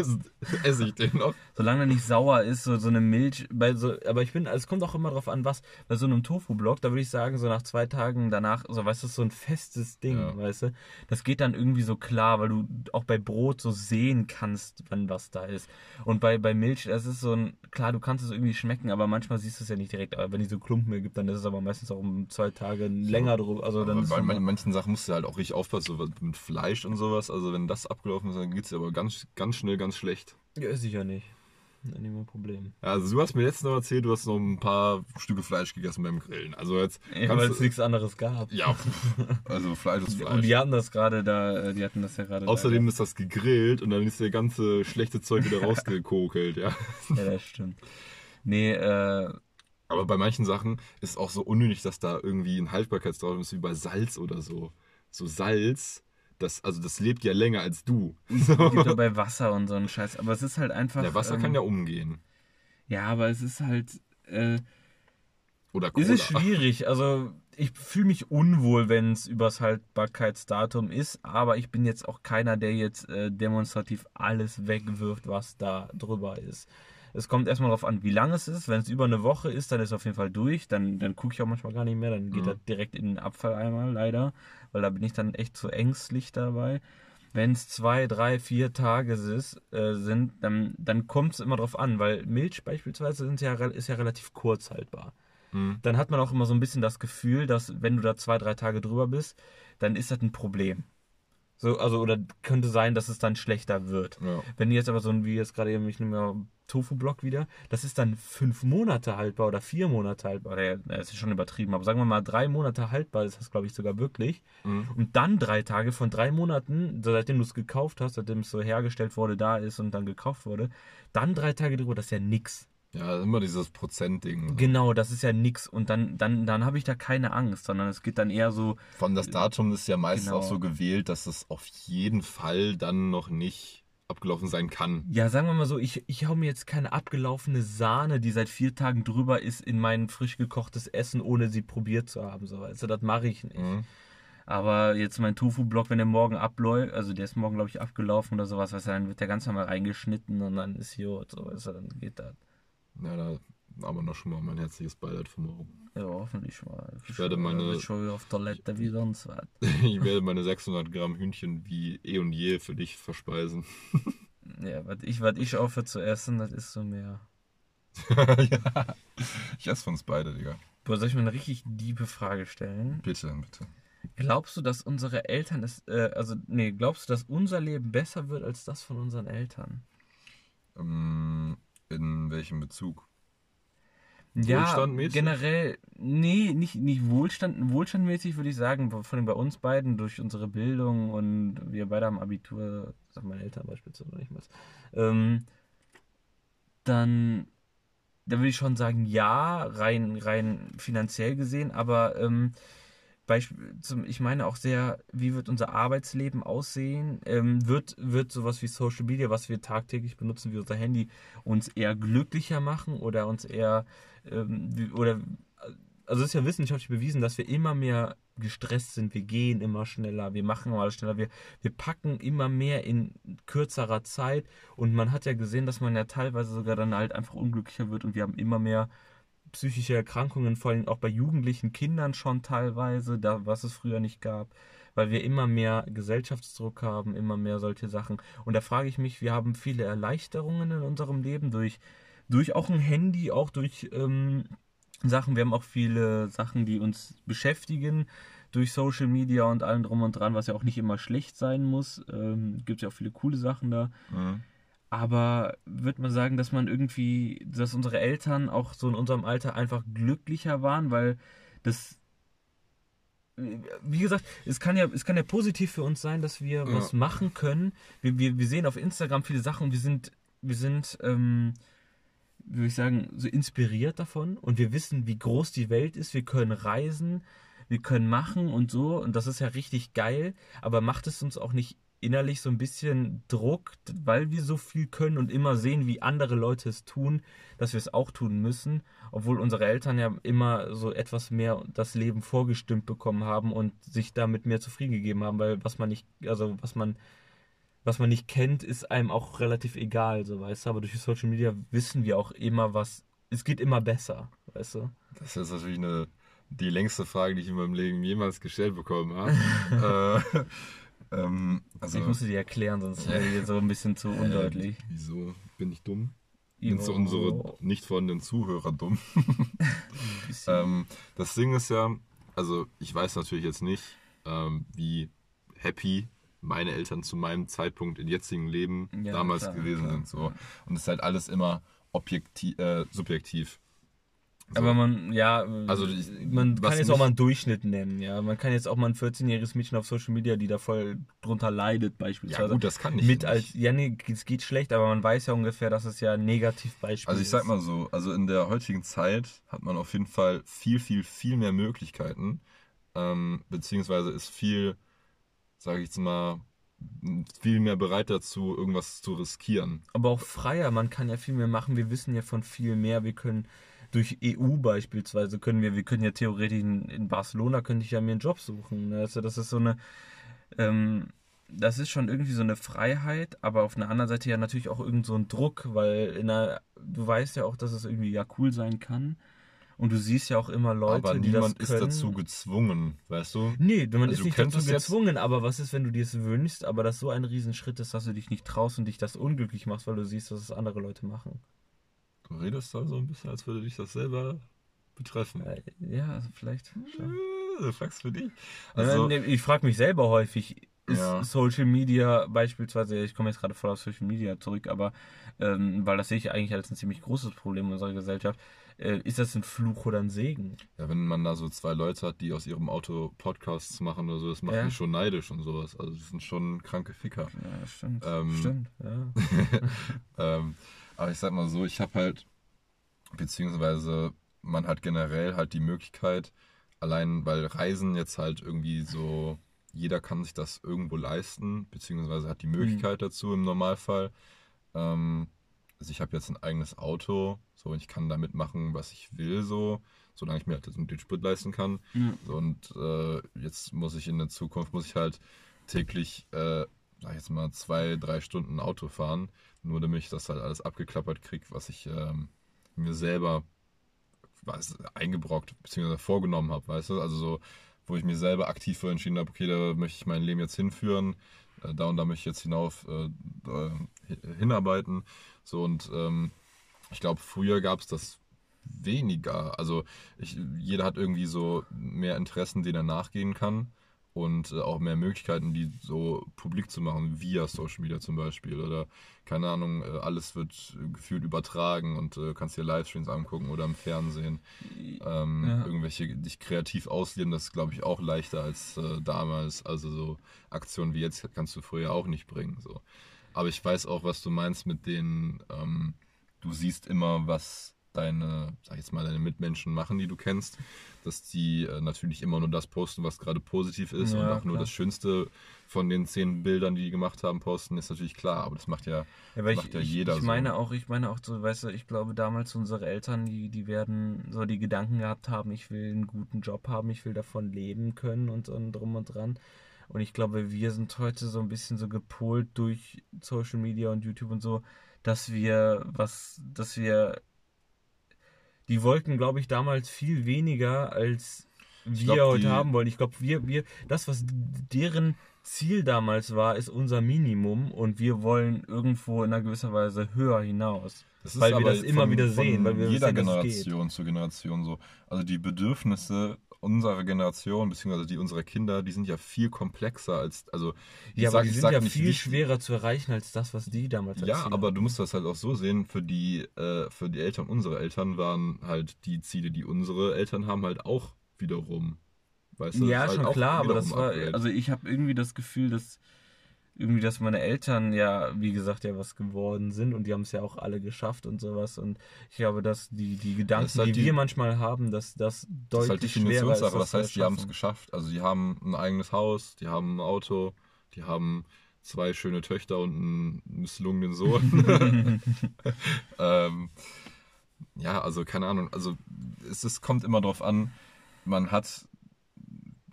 [SPEAKER 1] esse ich den noch.
[SPEAKER 2] Solange er nicht sauer ist, so, so eine Milch, bei so, aber ich bin, also es kommt auch immer drauf an, was, bei so einem Tofu-Block, da würde ich sagen, so nach zwei Tagen danach, so, weißt du, so ein festes Ding,
[SPEAKER 1] Ja.
[SPEAKER 2] weißt du, das geht dann irgendwie so klar, weil du auch bei Brot so sehen kannst, wann was da ist. Und bei, bei Milch, das ist so ein, klar, du kannst es irgendwie schmecken, aber manchmal siehst du es ja nicht direkt, aber wenn die so Klumpen ergibt, dann ist es aber meistens auch um zwei Tage länger drüber, also dann ist
[SPEAKER 1] bei man- manchen Sachen musst du halt auch richtig aufpassen, so mit Fleisch und sowas. Also wenn das abgelaufen ist, dann geht es aber ganz, ganz schnell ganz schlecht.
[SPEAKER 2] ja, sicher nicht. Dann nicht mehr Problem.
[SPEAKER 1] Also du hast mir letztens noch erzählt, du hast noch ein paar Stücke Fleisch gegessen beim Grillen. Also jetzt
[SPEAKER 2] Ja, weil es nichts anderes gab.
[SPEAKER 1] ja, also Fleisch ist
[SPEAKER 2] Und
[SPEAKER 1] Fleisch.
[SPEAKER 2] die hatten das gerade da, äh, die hatten das ja gerade
[SPEAKER 1] Außerdem
[SPEAKER 2] da.
[SPEAKER 1] ist das gegrillt und dann ist der ganze schlechte Zeug wieder rausgekokelt, ja.
[SPEAKER 2] Ja, das stimmt. Nee, äh,
[SPEAKER 1] Aber bei manchen Sachen ist auch so unnötig, dass da irgendwie ein Haltbarkeitsdatum ist, wie bei Salz oder so. So Salz, das, also das lebt ja länger als du.
[SPEAKER 2] gibt auch bei Wasser und so einen Scheiß. Aber es ist halt einfach.
[SPEAKER 1] Der Wasser
[SPEAKER 2] ähm,
[SPEAKER 1] kann ja umgehen.
[SPEAKER 2] Ja, aber es ist halt. Äh,
[SPEAKER 1] Oder Cola.
[SPEAKER 2] ist es schwierig. Also, ich fühle mich unwohl, wenn es übers Haltbarkeitsdatum ist. Aber ich bin jetzt auch keiner, der jetzt äh, demonstrativ alles wegwirft, was da drüber ist. Es kommt erstmal darauf an, wie lang es ist. Wenn es über eine Woche ist, dann ist es auf jeden Fall durch. Dann, dann gucke ich auch manchmal gar nicht mehr. Dann geht
[SPEAKER 1] Mhm.
[SPEAKER 2] er direkt in den Abfalleimer, leider. Weil da bin ich dann echt zu ängstlich dabei. Wenn es zwei, drei, vier Tage ist, äh, sind, dann, dann kommt es immer drauf an, weil Milch beispielsweise sind ja, ist ja relativ kurz haltbar.
[SPEAKER 1] Mhm.
[SPEAKER 2] Dann hat man auch immer so ein bisschen das Gefühl, dass wenn du da zwei, drei Tage drüber bist, dann ist das ein Problem. So, also, oder könnte sein, dass es dann schlechter wird.
[SPEAKER 1] Ja.
[SPEAKER 2] Wenn jetzt aber so ein, wie jetzt gerade eben, ich nehme mal Tofu-Block wieder, das ist dann fünf Monate haltbar oder vier Monate haltbar. Oder, ja, das ist schon übertrieben, aber sagen wir mal drei Monate haltbar ist das, glaube ich, sogar wirklich.
[SPEAKER 1] Mhm.
[SPEAKER 2] Und dann drei Tage von drei Monaten, seitdem du es gekauft hast, seitdem es so hergestellt wurde, da ist und dann gekauft wurde, dann drei Tage drüber, das ist ja nix.
[SPEAKER 1] Ja, immer dieses Prozentding.
[SPEAKER 2] Genau, das ist ja nix. Und dann, dann, dann habe ich da keine Angst, sondern es geht dann eher so,
[SPEAKER 1] allem das Datum ist ja meistens
[SPEAKER 2] Genau.
[SPEAKER 1] auch so gewählt, dass es auf jeden Fall dann noch nicht abgelaufen sein kann.
[SPEAKER 2] ja, sagen wir mal so, ich, ich hau mir jetzt keine abgelaufene Sahne, die seit vier Tagen drüber ist, in mein frisch gekochtes Essen, ohne sie probiert zu haben. So, also das mache ich nicht.
[SPEAKER 1] Mhm.
[SPEAKER 2] Aber jetzt mein Tofu-Block, wenn der morgen abläuft, also der ist morgen, glaube ich, abgelaufen oder sowas, weißt du, dann wird der ganz normal reingeschnitten und dann ist hier so, weißt du, dann geht das.
[SPEAKER 1] Ja, da aber noch schon mal mein herzliches Beileid für morgen.
[SPEAKER 2] Ja, hoffentlich mal.
[SPEAKER 1] Ich werde meine-
[SPEAKER 2] Wird schon wieder auf Toilette wie sonst was.
[SPEAKER 1] Ich werde meine 600 Gramm Hühnchen wie eh und je für dich verspeisen.
[SPEAKER 2] Ja, was ich, was ich aufhöre zu essen, das ist so mehr.
[SPEAKER 1] ja. Ich esse von uns beide, Digga.
[SPEAKER 2] Boah, soll ich mir eine richtig diebe Frage stellen?
[SPEAKER 1] Bitte, bitte.
[SPEAKER 2] Glaubst du, dass unsere Eltern es, äh, also, nee, glaubst du, dass unser Leben besser wird als das von unseren Eltern?
[SPEAKER 1] Ähm, in welchem Bezug?
[SPEAKER 2] Ja,
[SPEAKER 1] Wohlstandmäßig?
[SPEAKER 2] generell, nee, nicht, nicht Wohlstand, wohlstandmäßig würde ich sagen, von den bei uns beiden durch unsere Bildung und wir beide haben Abitur, sag meine Eltern beispielsweise noch nicht mal. Ähm, dann, da würde ich schon sagen, ja, rein, rein finanziell gesehen, aber ähm, Ich meine auch sehr, wie wird unser Arbeitsleben aussehen? Ähm, wird, wird sowas wie Social Media, was wir tagtäglich benutzen, wie unser Handy, uns eher glücklicher machen oder uns eher, ähm, oder, also es ist ja wissenschaftlich bewiesen, dass wir immer mehr gestresst sind, wir gehen immer schneller, wir machen alles schneller, wir, wir packen immer mehr in kürzerer Zeit. Und man hat ja gesehen, dass man ja teilweise sogar dann halt einfach unglücklicher wird und wir haben immer mehr psychische Erkrankungen, vor allem auch bei jugendlichen Kindern schon teilweise, da was es früher nicht gab, weil wir immer mehr Gesellschaftsdruck haben, immer mehr solche Sachen. Und da frage ich mich, wir haben viele Erleichterungen in unserem Leben durch, durch auch ein Handy, auch durch ähm, Sachen. Wir haben auch viele Sachen, die uns beschäftigen durch Social Media und allem drum und dran, was ja auch nicht immer schlecht sein muss. Ähm, gibt ja auch viele coole Sachen da.
[SPEAKER 1] Mhm.
[SPEAKER 2] Aber würde man sagen, dass man irgendwie, dass unsere Eltern auch so in unserem Alter einfach glücklicher waren, weil das, wie gesagt, es kann ja, es kann ja positiv für uns sein, dass wir
[SPEAKER 1] Ja.
[SPEAKER 2] was machen können. Wir, wir, wir sehen auf Instagram viele Sachen und wir sind, wir sind, ähm, wie würde ich sagen, so inspiriert davon und wir wissen, wie groß die Welt ist. Wir können reisen, wir können machen und so und das ist ja richtig geil. Aber macht es uns auch nicht innerlich so ein bisschen Druck, weil wir so viel können und immer sehen, wie andere Leute es tun, dass wir es auch tun müssen, obwohl unsere Eltern ja immer so etwas mehr das Leben vorgestimmt bekommen haben und sich damit mehr zufrieden gegeben haben, weil was man nicht, also was man was man nicht kennt, ist einem auch relativ egal, so weißt du. Aber durch Social Media wissen wir auch immer, was. Es geht immer besser, weißt du.
[SPEAKER 1] Das ist natürlich eine, die längste Frage, die ich in meinem Leben jemals gestellt bekommen habe. äh, ähm, also,
[SPEAKER 2] ich musste dir erklären, sonst wäre dir so ein bisschen zu undeutlich.
[SPEAKER 1] Äh, wieso? Bin ich dumm? Sind so unsere nicht vorhandenen Zuhörer dumm? ähm, das Ding ist ja, also ich weiß natürlich jetzt nicht, ähm, wie happy meine Eltern zu meinem Zeitpunkt im jetzigen Leben
[SPEAKER 2] Ja,
[SPEAKER 1] damals
[SPEAKER 2] klar,
[SPEAKER 1] gewesen
[SPEAKER 2] klar,
[SPEAKER 1] sind. So. Und es ist halt alles immer objektiv, äh, subjektiv. So.
[SPEAKER 2] Aber man, ja,
[SPEAKER 1] Also, ich-
[SPEAKER 2] man kann jetzt auch mal einen Durchschnitt nennen, ja. Man kann jetzt auch mal ein 14-jähriges Mädchen auf Social Media, die da voll drunter leidet, beispielsweise.
[SPEAKER 1] ja gut, das kann ich
[SPEAKER 2] mit
[SPEAKER 1] nicht.
[SPEAKER 2] als, ja, nee, es geht schlecht, aber man weiß ja ungefähr, dass es ja ein Negativbeispiel
[SPEAKER 1] Also ich sag
[SPEAKER 2] ist.
[SPEAKER 1] mal so, also in der heutigen Zeit hat man auf jeden Fall viel, viel, viel mehr Möglichkeiten, ähm, beziehungsweise ist viel, sage ich jetzt mal, viel mehr bereit dazu, irgendwas zu riskieren.
[SPEAKER 2] aber auch freier, man kann ja viel mehr machen. Wir wissen ja von viel mehr. Wir können durch EU beispielsweise können wir, wir können ja theoretisch in, in Barcelona könnte ich ja mir einen Job suchen. ne? Also das ist so eine, ähm, das ist schon irgendwie so eine Freiheit, aber auf einer anderen Seite ja natürlich auch irgend so ein Druck, weil in einer, du weißt ja auch, dass es irgendwie ja cool sein kann. Und du siehst ja auch immer Leute,
[SPEAKER 1] Aber
[SPEAKER 2] die
[SPEAKER 1] niemand
[SPEAKER 2] das
[SPEAKER 1] ist
[SPEAKER 2] können.
[SPEAKER 1] dazu gezwungen, weißt du?
[SPEAKER 2] Nee, man
[SPEAKER 1] Also
[SPEAKER 2] ist nicht dazu gezwungen, aber was ist, wenn du dir es wünschst, aber das so ein Riesenschritt ist, dass du dich nicht traust und dich das unglücklich machst, weil du siehst, dass es andere Leute machen.
[SPEAKER 1] Du redest da so ein bisschen, als würde dich das selber betreffen.
[SPEAKER 2] Äh, Ja, also vielleicht. schon.
[SPEAKER 1] Äh, Du fragst für dich.
[SPEAKER 2] Also, ich frage mich selber häufig, ist
[SPEAKER 1] Ja.
[SPEAKER 2] Social Media beispielsweise, ich komme jetzt gerade voll auf Social Media zurück, aber ähm, weil das sehe ich eigentlich als ein ziemlich großes Problem in unserer Gesellschaft, äh, ist das ein Fluch oder ein Segen?
[SPEAKER 1] ja, wenn man da so zwei Leute hat, die aus ihrem Auto Podcasts machen oder so, das macht
[SPEAKER 2] Ja.
[SPEAKER 1] mich schon neidisch und sowas. Also das sind schon kranke Ficker.
[SPEAKER 2] Ja, stimmt.
[SPEAKER 1] Ähm,
[SPEAKER 2] stimmt, ja.
[SPEAKER 1] ähm, aber ich sag mal so, ich habe halt, beziehungsweise man hat generell halt die Möglichkeit, allein weil Reisen jetzt halt irgendwie so, jeder kann sich das irgendwo leisten, beziehungsweise hat die Möglichkeit dazu im Normalfall. Ähm, also ich habe jetzt ein eigenes Auto, so und ich kann damit machen, was ich will, so, solange ich mir halt den Sprit leisten kann.
[SPEAKER 2] Ja.
[SPEAKER 1] So, und äh, jetzt muss ich in der Zukunft, muss ich halt täglich, äh, sag ich jetzt mal, zwei, drei Stunden Auto fahren, nur damit ich das halt alles abgeklappert kriege, was ich ähm, mir selber was, eingebrockt bzw. vorgenommen habe, weißt du? Also so, wo ich mir selber aktiv für entschieden habe, okay, da möchte ich mein Leben jetzt hinführen, äh, da und da möchte ich jetzt hinauf äh, hi- hinarbeiten. So und ähm, ich glaube, früher gab es das weniger. Also ich, jeder hat irgendwie so mehr Interessen, denen er nachgehen kann und äh, auch mehr Möglichkeiten, die so publik zu machen, via Social Media zum Beispiel. Oder keine Ahnung, äh, alles wird gefühlt übertragen und äh, kannst dir Livestreams angucken oder im Fernsehen. Ähm,
[SPEAKER 2] Ja.
[SPEAKER 1] Irgendwelche dich kreativ ausleben, das ist glaube ich auch leichter als äh, damals. Also so Aktionen wie jetzt kannst du früher auch nicht bringen. So. Aber ich weiß auch, was du meinst mit denen, ähm, du siehst immer, was deine, sag ich jetzt mal, deine Mitmenschen machen, die du kennst, dass die äh, natürlich immer nur das posten, was gerade positiv ist
[SPEAKER 2] Ja,
[SPEAKER 1] und auch nur
[SPEAKER 2] klar.
[SPEAKER 1] das Schönste von den zehn Bildern, die die gemacht haben, posten, ist natürlich klar, aber das macht ja,
[SPEAKER 2] Ja,
[SPEAKER 1] macht
[SPEAKER 2] ich,
[SPEAKER 1] ja
[SPEAKER 2] ich,
[SPEAKER 1] jeder
[SPEAKER 2] ich
[SPEAKER 1] so.
[SPEAKER 2] meine auch, ich meine auch so, weißt du, ich glaube damals unsere Eltern, die, die werden so die Gedanken gehabt haben, ich will einen guten Job haben, ich will davon leben können und, und drum und dran. Und ich glaube, wir sind heute so ein bisschen so gepolt durch Social Media und YouTube und so, dass wir was, dass wir, die wollten, glaube ich, damals viel weniger als wir
[SPEAKER 1] glaub,
[SPEAKER 2] heute haben wollen. Ich glaube, wir, wir, das, was deren Ziel damals war, ist unser Minimum und wir wollen irgendwo in einer gewisser Weise höher hinaus.
[SPEAKER 1] Das ist
[SPEAKER 2] weil wir das immer
[SPEAKER 1] von-
[SPEAKER 2] wieder
[SPEAKER 1] von
[SPEAKER 2] sehen, weil wir
[SPEAKER 1] jeder
[SPEAKER 2] geht.
[SPEAKER 1] Generation zu Generation so. Also die Bedürfnisse unserer Generation, beziehungsweise die unserer Kinder, die sind ja viel komplexer als, also ich
[SPEAKER 2] Ja,
[SPEAKER 1] sag-
[SPEAKER 2] aber die
[SPEAKER 1] ich
[SPEAKER 2] sind ja
[SPEAKER 1] nicht
[SPEAKER 2] viel schwerer zu erreichen als das, was die damals als
[SPEAKER 1] Ja, aber du musst das halt auch so sehen, für die, äh, für die Eltern unserer Eltern waren halt die Ziele, die unsere Eltern haben, halt auch wiederum. Weißt du,
[SPEAKER 2] Ja,
[SPEAKER 1] halt
[SPEAKER 2] schon
[SPEAKER 1] auch
[SPEAKER 2] klar, aber das war, also ich habe irgendwie das Gefühl, dass irgendwie, dass meine Eltern ja, wie gesagt, ja was geworden sind und die haben es ja auch alle geschafft und sowas und ich glaube, dass die, die Gedanken,
[SPEAKER 1] halt
[SPEAKER 2] die,
[SPEAKER 1] die-
[SPEAKER 2] wir manchmal haben, dass das
[SPEAKER 1] Das ist
[SPEAKER 2] deutlich
[SPEAKER 1] halt
[SPEAKER 2] ist,
[SPEAKER 1] Definitionssache.
[SPEAKER 2] das
[SPEAKER 1] heißt, die haben es geschafft. Also die haben ein eigenes Haus, die haben ein Auto, die haben zwei schöne Töchter und einen misslungenen Sohn. ähm, ja, also keine Ahnung. Also es, es kommt immer darauf an, man hat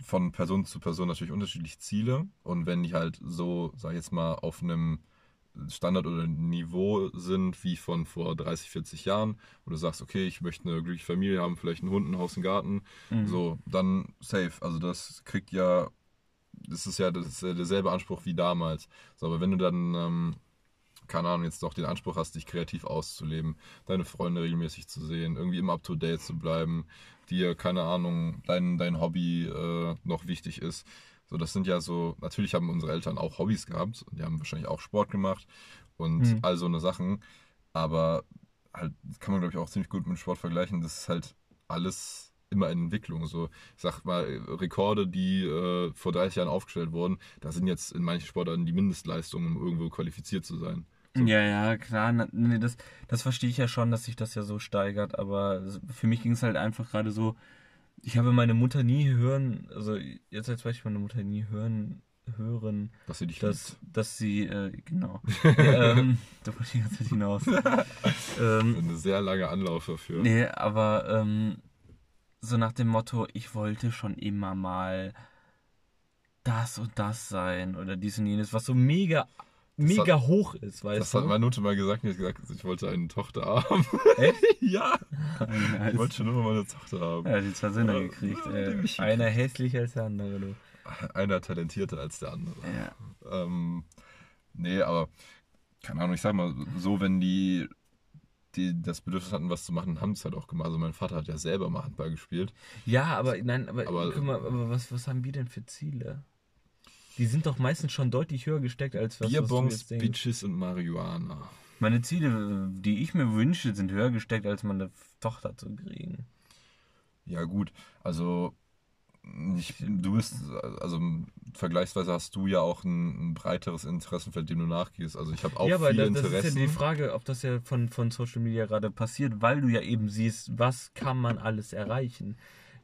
[SPEAKER 1] von Person zu Person natürlich unterschiedliche Ziele und wenn die halt so, sag ich jetzt mal, auf einem Standard oder Niveau sind wie von vor 30, 40 Jahren, wo du sagst, okay, ich möchte eine glückliche Familie haben, vielleicht einen Hund, ein Haus, einen Garten,
[SPEAKER 2] Mhm.
[SPEAKER 1] so, dann safe. Also das kriegt ja, das ist ja, das ist ja derselbe Anspruch wie damals. So, aber wenn du dann, ähm, keine Ahnung, jetzt doch den Anspruch hast, dich kreativ auszuleben, deine Freunde regelmäßig zu sehen, irgendwie immer up to date zu bleiben, dir, keine Ahnung, dein, dein Hobby äh, noch wichtig ist. So, das sind ja so, natürlich haben unsere Eltern auch Hobbys gehabt und die haben wahrscheinlich auch Sport gemacht und
[SPEAKER 2] Mhm.
[SPEAKER 1] all so eine Sachen. Aber halt, kann man glaube ich auch ziemlich gut mit Sport vergleichen. Das ist halt alles immer in Entwicklung. So, ich sag mal, Rekorde, die äh, vor 30 Jahren aufgestellt wurden, da sind jetzt in manchen Sportarten die Mindestleistungen, um irgendwo qualifiziert zu sein. So.
[SPEAKER 2] Ja, ja, klar. Nee, das, das verstehe ich ja schon, dass sich das ja so steigert, aber für mich ging es halt einfach gerade so, ich habe meine Mutter nie hören, also jetzt als Beispiel meine Mutter nie hören, hören,
[SPEAKER 1] Dass sie dich
[SPEAKER 2] dass,
[SPEAKER 1] liebt.
[SPEAKER 2] dass sie, äh, genau, ja, ähm, da wollte ich die ganze Zeit hinaus. ähm,
[SPEAKER 1] Eine sehr lange Anlauf dafür.
[SPEAKER 2] nee, aber ähm, so nach dem Motto, ich wollte schon immer mal das und das sein oder dies und jenes, was so mega, mega hoch ist, weißt
[SPEAKER 1] Das
[SPEAKER 2] du?
[SPEAKER 1] hat meine Mutter mal gesagt, die hat gesagt, ich wollte eine Tochter haben.
[SPEAKER 2] Echt?
[SPEAKER 1] ja,
[SPEAKER 2] Ja,
[SPEAKER 1] ich wollte schon immer mal eine Tochter haben.
[SPEAKER 2] Ja, die zwei Söhne
[SPEAKER 1] Ja,
[SPEAKER 2] gekriegt.
[SPEAKER 1] mich
[SPEAKER 2] Einer hässlicher als der andere, du.
[SPEAKER 1] Einer talentierter als der andere.
[SPEAKER 2] Ja.
[SPEAKER 1] Ähm, nee, aber keine Ahnung, ich sag mal so, wenn die, die das Bedürfnis hatten, was zu machen, haben es halt auch gemacht. Also mein Vater hat ja selber mal Handball gespielt.
[SPEAKER 2] Ja, aber nein, aber,
[SPEAKER 1] Aber-
[SPEAKER 2] guck mal, aber was, was haben wir denn für Ziele? Die sind doch meistens schon deutlich höher gesteckt als was, was du
[SPEAKER 1] Bierbons,
[SPEAKER 2] jetzt.
[SPEAKER 1] Bitches und Marihuana.
[SPEAKER 2] Meine Ziele, die ich mir wünsche, sind höher gesteckt, als meine Tochter zu kriegen.
[SPEAKER 1] Ja gut, also ich, du bist, also vergleichsweise hast du ja auch ein, ein breiteres Interessenfeld, dem du nachgehst. Also ich habe auch
[SPEAKER 2] ja, aber
[SPEAKER 1] viele
[SPEAKER 2] das, das ist
[SPEAKER 1] Interessen.
[SPEAKER 2] ja die Frage, ob das ja von, von Social Media gerade passiert, weil du ja eben siehst, was kann man alles erreichen.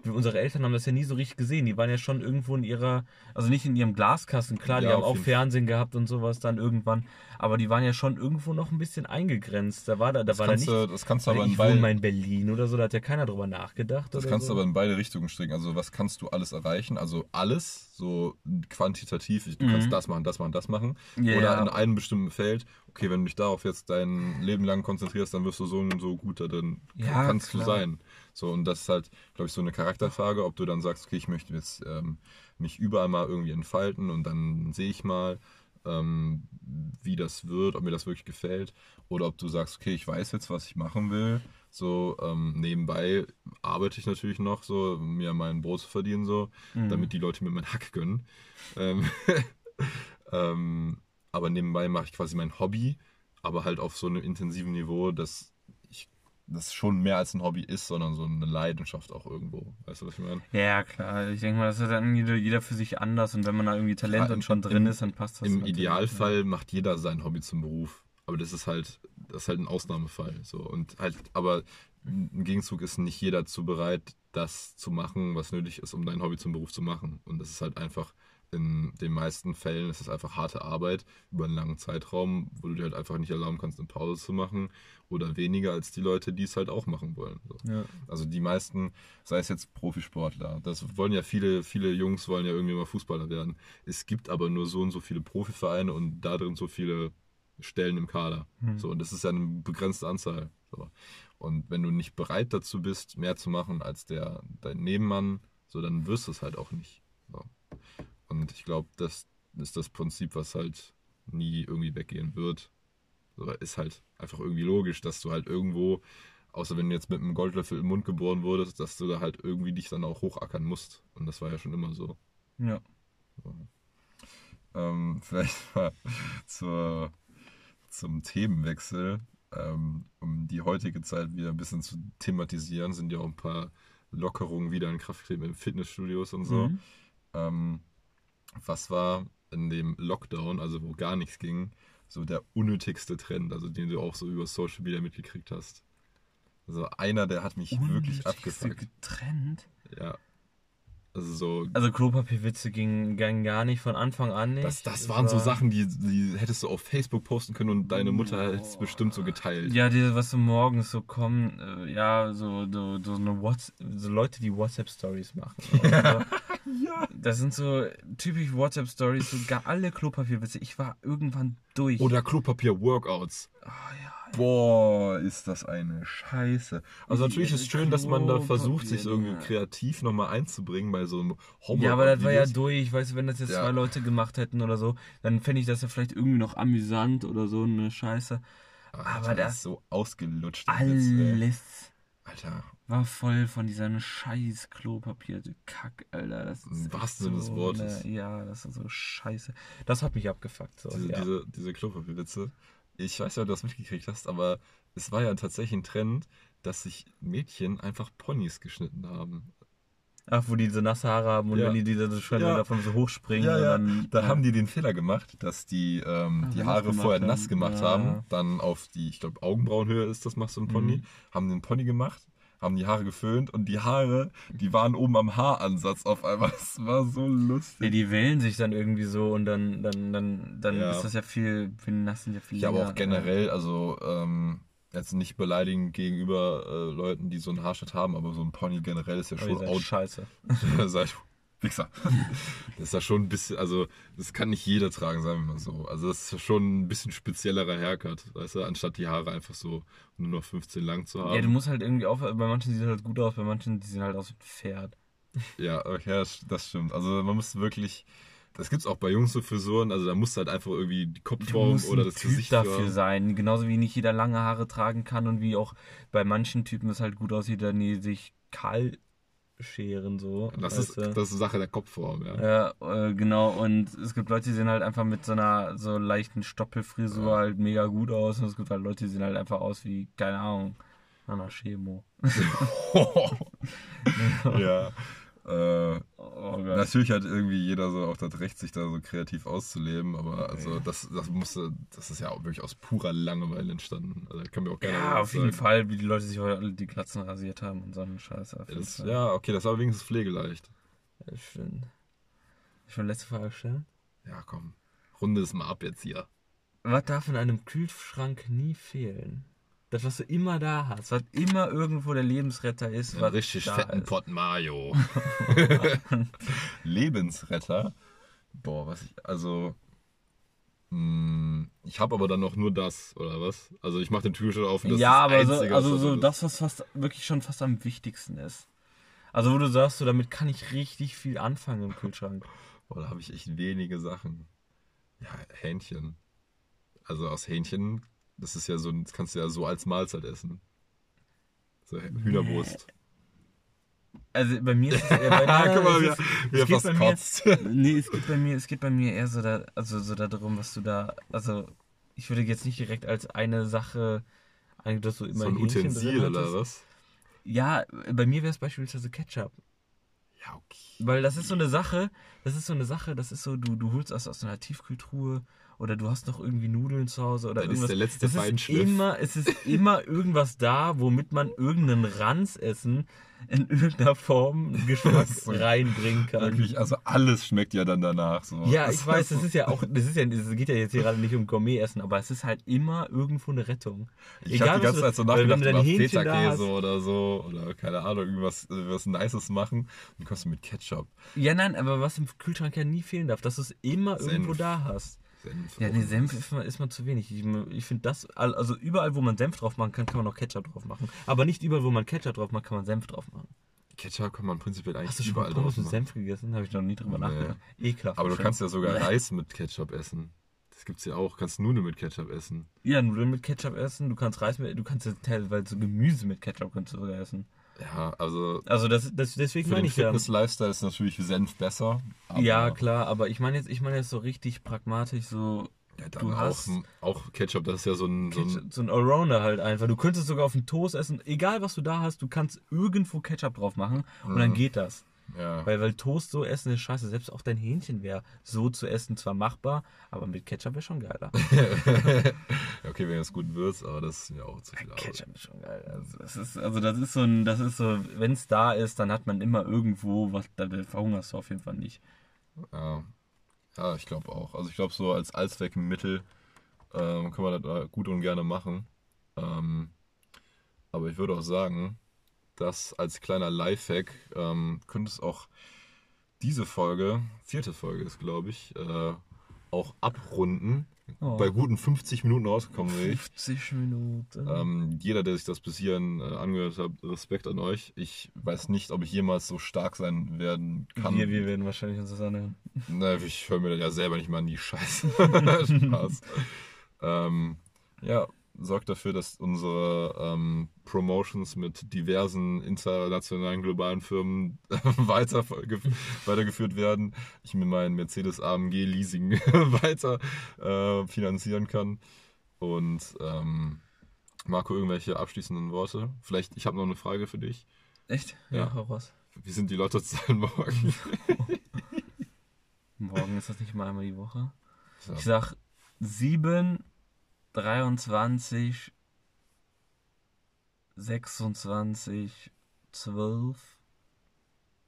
[SPEAKER 2] Unsere Eltern haben das ja nie so richtig gesehen. Die waren ja schon irgendwo in ihrer, also nicht in ihrem Glaskasten, klar, die
[SPEAKER 1] Ja,
[SPEAKER 2] haben
[SPEAKER 1] auf
[SPEAKER 2] auch Fernsehen gehabt und sowas dann irgendwann, aber die waren ja schon irgendwo noch ein bisschen eingegrenzt. Da war da, da
[SPEAKER 1] das,
[SPEAKER 2] war da
[SPEAKER 1] kannst
[SPEAKER 2] nicht.
[SPEAKER 1] du, das kannst du aber in beide,
[SPEAKER 2] in Berlin oder so, da hat ja keiner drüber nachgedacht.
[SPEAKER 1] das kannst
[SPEAKER 2] so.
[SPEAKER 1] du aber in beide Richtungen stricken. Also was kannst du alles erreichen? Also alles, so quantitativ, du
[SPEAKER 2] Mhm.
[SPEAKER 1] kannst das machen, das machen, das machen.
[SPEAKER 2] Ja,
[SPEAKER 1] Oder in einem bestimmten Feld, okay, wenn du dich darauf jetzt dein Leben lang konzentrierst, dann wirst du so und so gut da drin.
[SPEAKER 2] Ja,
[SPEAKER 1] kannst
[SPEAKER 2] klar.
[SPEAKER 1] du sein. So, und das ist halt, glaube ich, so eine Charakterfrage, ob du dann sagst, okay, ich möchte jetzt ähm, mich überall mal irgendwie entfalten und dann sehe ich mal, ähm, wie das wird, ob mir das wirklich gefällt. Oder ob du sagst, okay, ich weiß jetzt, was ich machen will. So, ähm, nebenbei arbeite ich natürlich noch, so, um mir mein Brot zu verdienen, so,
[SPEAKER 2] Mhm.
[SPEAKER 1] damit die Leute mir meinen Hack gönnen. Ähm, ähm, aber nebenbei mache ich quasi mein Hobby, aber halt auf so einem intensiven Niveau, dass das schon mehr als ein Hobby ist, sondern so eine Leidenschaft auch irgendwo. Weißt du, was ich meine?
[SPEAKER 2] Ja, klar. Ich denke mal, das ist dann jeder, für sich anders und wenn man da irgendwie Talent
[SPEAKER 1] Klar,
[SPEAKER 2] und schon
[SPEAKER 1] im-
[SPEAKER 2] drin ist, dann passt das.
[SPEAKER 1] Im Idealfall macht jeder sein Hobby zum Beruf. Aber das ist halt, das ist halt ein Ausnahmefall. So. Und halt, aber im Gegenzug ist nicht jeder zu bereit, das zu machen, was nötig ist, um dein Hobby zum Beruf zu machen. Und das ist halt einfach, in den meisten Fällen ist es einfach harte Arbeit über einen langen Zeitraum, wo du dir halt einfach nicht erlauben kannst, eine Pause zu machen oder weniger als die Leute, die es halt auch machen wollen. So.
[SPEAKER 2] Ja.
[SPEAKER 1] Also die meisten, sei es jetzt Profisportler, das wollen ja viele, viele Jungs wollen ja irgendwie mal Fußballer werden. Es gibt aber nur so und so viele Profivereine und da drin so viele Stellen im Kader.
[SPEAKER 2] Hm.
[SPEAKER 1] So, und das ist ja eine begrenzte Anzahl. So. Und wenn du nicht bereit dazu bist, mehr zu machen als der dein Nebenmann, so dann wirst du es halt auch nicht. So. Und ich glaube, das ist das Prinzip, was halt nie irgendwie weggehen wird. So, ist halt einfach irgendwie logisch, dass du halt irgendwo, außer wenn du jetzt mit einem Goldlöffel im Mund geboren wurdest, dass du da halt irgendwie dich dann auch hochackern musst. Und das war ja schon immer so.
[SPEAKER 2] Ja.
[SPEAKER 1] Ähm, vielleicht mal zur, zum Themenwechsel. Ähm, um die heutige Zeit wieder ein bisschen zu thematisieren, sind ja auch ein paar Lockerungen wieder in Kraft getreten in Fitnessstudios und so.
[SPEAKER 2] Mhm.
[SPEAKER 1] Ähm, was war in dem Lockdown, also wo gar nichts ging, so der unnötigste Trend, also den du auch so über Social Media mitgekriegt hast? Also einer, der hat mich wirklich abgefuckt.
[SPEAKER 2] getrennt.
[SPEAKER 1] Ja. Also so
[SPEAKER 2] Also Klopapierwitze gingen, gingen gar nicht von Anfang an nicht.
[SPEAKER 1] Das, das waren so Sachen, die, die hättest du auf Facebook posten können und deine Mutter hätte es bestimmt so geteilt.
[SPEAKER 2] Ja, diese, was so morgens so kommen, äh, ja, so, so, so, eine What's, so Leute, die WhatsApp-Stories machen. Also,
[SPEAKER 1] Ja.
[SPEAKER 2] das sind so typisch WhatsApp-Stories, so gar alle Klopapierwitze. Ich war irgendwann durch.
[SPEAKER 1] Oder Klopapier-Workouts.
[SPEAKER 2] Oh, ja.
[SPEAKER 1] Boah, ist das eine Scheiße. Also natürlich ist es schön, dass man da versucht, sich so irgendwie kreativ nochmal einzubringen bei so einem Homework.
[SPEAKER 2] Ja, aber das war ja durch. Weißt du, wenn das jetzt
[SPEAKER 1] Ja.
[SPEAKER 2] zwei Leute gemacht hätten oder so, dann fände ich das ja vielleicht irgendwie noch amüsant oder so eine Scheiße. aber das-
[SPEAKER 1] ist so ausgelutscht.
[SPEAKER 2] Alles
[SPEAKER 1] Alter,
[SPEAKER 2] war voll von dieser scheiß Klopapier. Kack, Alter. Das ist echt
[SPEAKER 1] Sinne des
[SPEAKER 2] so
[SPEAKER 1] Wortes.
[SPEAKER 2] Eine, ja, das ist so scheiße. Das hat mich abgefuckt. So,
[SPEAKER 1] diese,
[SPEAKER 2] ja.
[SPEAKER 1] diese, diese Klopapierwitze. Ich weiß ja, ob du das mitgekriegt hast, aber es war ja tatsächlich ein Trend, dass sich Mädchen einfach Ponys geschnitten haben.
[SPEAKER 2] Ach, wo die so nasse Haare haben und
[SPEAKER 1] Ja.
[SPEAKER 2] wenn die, die dann so
[SPEAKER 1] Ja.
[SPEAKER 2] davon so hochspringen.
[SPEAKER 1] Ja, ja.
[SPEAKER 2] Dann,
[SPEAKER 1] Da
[SPEAKER 2] ja.
[SPEAKER 1] haben die den Fehler gemacht, dass die ähm,
[SPEAKER 2] Ah,
[SPEAKER 1] die Haare vorher
[SPEAKER 2] haben.
[SPEAKER 1] nass gemacht haben, dann auf die, ich glaube, Augenbrauenhöhe ist das, machst du ein Pony,
[SPEAKER 2] Mhm.
[SPEAKER 1] haben den Pony gemacht, haben die Haare geföhnt und die Haare, die waren oben am Haaransatz auf einmal. Es war so lustig.
[SPEAKER 2] Ja, die wählen sich dann irgendwie so und dann, dann, dann, dann
[SPEAKER 1] Ja.
[SPEAKER 2] ist das ja viel, nass sind ja viel
[SPEAKER 1] Ja, aber auch generell, also ähm, jetzt nicht beleidigend gegenüber äh, Leuten, die so einen Haarschnitt haben, aber so ein Pony generell ist ja
[SPEAKER 2] Aber
[SPEAKER 1] schon out.
[SPEAKER 2] scheiße.
[SPEAKER 1] Seid Wichser. Das ist ja schon ein bisschen, also das kann nicht jeder tragen, sagen wir mal so. Also das ist ja schon ein bisschen speziellerer Haircut, weißt du, anstatt die Haare einfach so nur noch 15 lang zu haben.
[SPEAKER 2] Ja, du musst halt irgendwie auf, bei manchen sieht es halt gut aus, bei manchen die sehen halt aus wie ein Pferd.
[SPEAKER 1] Ja, okay, das, das stimmt. Also man muss wirklich, das gibt's auch bei Jungs so Frisuren, also da musst du halt einfach irgendwie die Kopfform oder das
[SPEAKER 2] Typ
[SPEAKER 1] Gesicht
[SPEAKER 2] dafür
[SPEAKER 1] haben.
[SPEAKER 2] sein. Genauso wie nicht jeder lange Haare tragen kann und wie auch bei manchen Typen es halt gut aussieht, wenn die sich kahl scheren so.
[SPEAKER 1] Das ist,
[SPEAKER 2] du?
[SPEAKER 1] das ist Sache der Kopfform, ja.
[SPEAKER 2] Ja, äh, genau. Und es gibt Leute, die sehen halt einfach mit so einer so leichten Stoppelfrisur
[SPEAKER 1] Ja.
[SPEAKER 2] halt mega gut aus. Und es gibt halt Leute, die sehen halt einfach aus wie, keine Ahnung, Anna Chemo.
[SPEAKER 1] ja. Äh,
[SPEAKER 2] Oh.
[SPEAKER 1] Natürlich hat irgendwie jeder so auch das Recht, sich da so kreativ auszuleben, aber also das, das musste, das ist ja auch wirklich aus purer Langeweile entstanden. Also kann mir auch keiner
[SPEAKER 2] ja, auf jeden
[SPEAKER 1] sagen.
[SPEAKER 2] Fall, wie die Leute sich heute alle die Glatzen rasiert haben und so einen Scheiß.
[SPEAKER 1] Das, ja, okay, das war wenigstens pflegeleicht.
[SPEAKER 2] Ja, stimmt. Ich will letzte Frage stellen.
[SPEAKER 1] Ja, komm. Runde es mal ab jetzt hier.
[SPEAKER 2] Was darf in einem Kühlschrank nie fehlen? Das, was du immer da hast, was immer irgendwo der Lebensretter ist,
[SPEAKER 1] Einen
[SPEAKER 2] was
[SPEAKER 1] richtig
[SPEAKER 2] da
[SPEAKER 1] fetten
[SPEAKER 2] ist.
[SPEAKER 1] Pot Mayo. Lebensretter. Boah, was ich, also. mh, Ich habe aber dann noch nur das, oder was? Also ich mache den Türschrank auf und das
[SPEAKER 2] ja,
[SPEAKER 1] ist
[SPEAKER 2] aber
[SPEAKER 1] das
[SPEAKER 2] so,
[SPEAKER 1] Einzige,
[SPEAKER 2] also
[SPEAKER 1] was
[SPEAKER 2] so
[SPEAKER 1] drin ist.
[SPEAKER 2] das, was fast wirklich schon fast am wichtigsten ist. Also wo du sagst, so damit kann ich richtig viel anfangen im Kühlschrank.
[SPEAKER 1] Boah, da habe ich echt wenige Sachen. Ja, Hähnchen. Also aus Hähnchen, das ist ja so, das kannst du ja so als Mahlzeit essen. So Hühnerbrust.
[SPEAKER 2] Also bei mir ist es eher bei nein,
[SPEAKER 1] guck mal,
[SPEAKER 2] es
[SPEAKER 1] wie wie
[SPEAKER 2] es
[SPEAKER 1] fast
[SPEAKER 2] bei mir-
[SPEAKER 1] kotzt.
[SPEAKER 2] Nee, es geht bei mir, es geht bei mir eher so da, also so darum, was du da, also ich würde jetzt nicht direkt als eine Sache, eigentlich, dass du immer
[SPEAKER 1] So ein
[SPEAKER 2] Hähnchen
[SPEAKER 1] Utensil oder was?
[SPEAKER 2] Ja, bei mir wäre es beispielsweise Ketchup.
[SPEAKER 1] Ja, okay.
[SPEAKER 2] Weil das ist so eine Sache, das ist so eine Sache, das ist so, du, du holst das aus einer Tiefkühltruhe oder du hast noch irgendwie Nudeln zu Hause oder
[SPEAKER 1] Dann ist
[SPEAKER 2] irgendwas.
[SPEAKER 1] der letzte
[SPEAKER 2] es ist immer, es ist immer irgendwas da, womit man irgendeinen Ranzessen in irgendeiner Form Geschmack reinbringen kann.
[SPEAKER 1] Wirklich, also alles schmeckt ja dann danach. So.
[SPEAKER 2] Ja, ich weiß, das ist ja auch, das ist ja, es geht ja jetzt hier gerade nicht um Gourmet-Essen, aber es ist halt immer irgendwo eine Rettung.
[SPEAKER 1] Ich habe die ganze Zeit so
[SPEAKER 2] weil wenn
[SPEAKER 1] nachgedacht
[SPEAKER 2] du
[SPEAKER 1] Feta-Käse
[SPEAKER 2] hast-
[SPEAKER 1] oder so oder keine Ahnung, irgendwas was Nices machen und kommst du mit Ketchup.
[SPEAKER 2] Ja, nein, aber was im Kühlschrank ja nie fehlen darf, dass du es immer
[SPEAKER 1] Senf.
[SPEAKER 2] irgendwo da hast.
[SPEAKER 1] Senf.
[SPEAKER 2] Ja, nee. Senf ist mal, ist mal zu wenig. Ich, ich finde das, also überall, wo man Senf drauf machen kann, kann man auch Ketchup drauf machen. Aber nicht überall, wo man Ketchup drauf macht, kann man Senf drauf machen.
[SPEAKER 1] Ketchup kann man prinzipiell eigentlich
[SPEAKER 2] Hast du schon mal
[SPEAKER 1] überall
[SPEAKER 2] Pommes
[SPEAKER 1] drauf
[SPEAKER 2] mit
[SPEAKER 1] machen.
[SPEAKER 2] Senf gegessen? Habe ich noch nie drüber
[SPEAKER 1] Nee.
[SPEAKER 2] nachgedacht. Ekelhaft.
[SPEAKER 1] Aber du
[SPEAKER 2] wahrscheinlich.
[SPEAKER 1] kannst ja sogar. Reis mit Ketchup essen. Das gibt's ja auch. Du kannst Nudeln mit Ketchup essen.
[SPEAKER 2] Ja, Nudeln mit Ketchup essen. Du kannst Reis mit, du kannst ja teilweise Gemüse mit Ketchup kannst du sogar essen.
[SPEAKER 1] Ja, also
[SPEAKER 2] Also das, das deswegen
[SPEAKER 1] für
[SPEAKER 2] meine
[SPEAKER 1] den
[SPEAKER 2] ich ja.
[SPEAKER 1] Fitness-Lifestyle ist natürlich Senf besser.
[SPEAKER 2] Ja, klar, aber ich meine jetzt, ich meine jetzt so richtig pragmatisch, so
[SPEAKER 1] Ja, dann
[SPEAKER 2] Du
[SPEAKER 1] auch,
[SPEAKER 2] hast-
[SPEAKER 1] auch Ketchup, das ist ja so ein, so ein
[SPEAKER 2] Ketchup, so ein Allrounder halt einfach. Du könntest sogar auf den Toast essen, egal was du da hast, du kannst irgendwo Ketchup drauf machen und dann
[SPEAKER 1] Mhm.
[SPEAKER 2] geht das.
[SPEAKER 1] Ja.
[SPEAKER 2] Weil, weil Toast so essen ist scheiße. Selbst auch dein Hähnchen wäre so zu essen zwar machbar, aber mit Ketchup wäre schon geiler.
[SPEAKER 1] Okay, wenn es gut würzt, aber das ist ja auch zu viel Arbeit.
[SPEAKER 2] Ketchup ist schon geil. Also das ist, also das ist so ein, das ist so, wenn es da ist, dann hat man immer irgendwo was, da verhungerst du auf jeden Fall nicht.
[SPEAKER 1] Ja, ja ich glaube auch. Also ich glaube, so als Allzweckmittel ähm, kann man das da gut und gerne machen. Ähm, aber ich würde auch sagen, dass als kleiner Lifehack ähm, könnte es auch diese Folge, vierte Folge ist, glaube ich, äh, auch abrunden.
[SPEAKER 2] Oh.
[SPEAKER 1] Bei guten 50 Minuten rausgekommen bin ich.
[SPEAKER 2] 50 Minuten.
[SPEAKER 1] Ähm, jeder, der sich das bis hierhin äh, angehört hat, Respekt an euch. Ich weiß nicht, ob ich jemals so stark sein werden kann.
[SPEAKER 2] wir, wir werden wahrscheinlich uns das anhören.
[SPEAKER 1] Na, ich höre mir das ja selber nicht mal an die Scheiße. Spaß. ähm, ja, sorgt dafür, dass unsere ähm, Promotions mit diversen internationalen globalen Firmen weiter, weitergeführt werden. Ich mir meinen Mercedes AMG Leasing weiter äh, finanzieren kann. Und ähm, Marco, irgendwelche abschließenden Worte? Vielleicht, ich habe noch eine Frage für dich.
[SPEAKER 2] Echt?
[SPEAKER 1] Ja.
[SPEAKER 2] Ja, hau raus.
[SPEAKER 1] Wie sind die Lottozahlen morgen?
[SPEAKER 2] Morgen ist das nicht mal einmal die Woche.
[SPEAKER 1] So.
[SPEAKER 2] Ich sag 7, 23, 26, 12,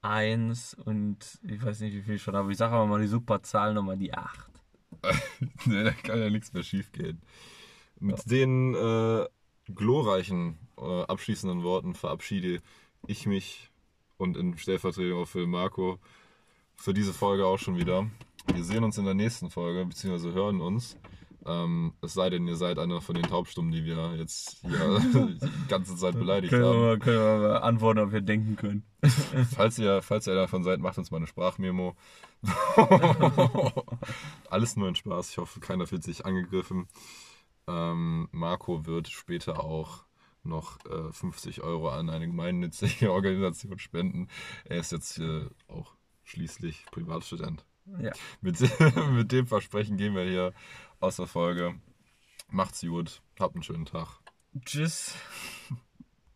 [SPEAKER 2] 1 und ich weiß nicht, wie viel schon, aber ich sage aber mal die Superzahl nochmal die 8.
[SPEAKER 1] nee, da kann ja nichts mehr schief gehen. Mit den äh, glorreichen äh, abschließenden Worten verabschiede ich mich und in Stellvertretung auch für Marco für diese Folge auch schon wieder. Wir sehen uns in der nächsten Folge, beziehungsweise hören uns. Ähm, es sei denn, ihr seid einer von den Taubstummen, die wir jetzt hier die ganze Zeit beleidigt
[SPEAKER 2] Können
[SPEAKER 1] haben.
[SPEAKER 2] mal, können wir mal antworten, ob wir denken können.
[SPEAKER 1] Falls ihr, falls ihr davon seid, macht uns mal eine Sprachmemo. Alles nur ein Spaß. Ich hoffe, keiner fühlt sich angegriffen. Ähm, Marco wird später auch noch äh, 50 Euro an eine gemeinnützige Organisation spenden. Er ist jetzt äh, auch schließlich Privatstudent.
[SPEAKER 2] Ja.
[SPEAKER 1] Mit, mit dem Versprechen gehen wir hier aus der Folge. Macht's gut. Habt einen schönen Tag.
[SPEAKER 2] Tschüss.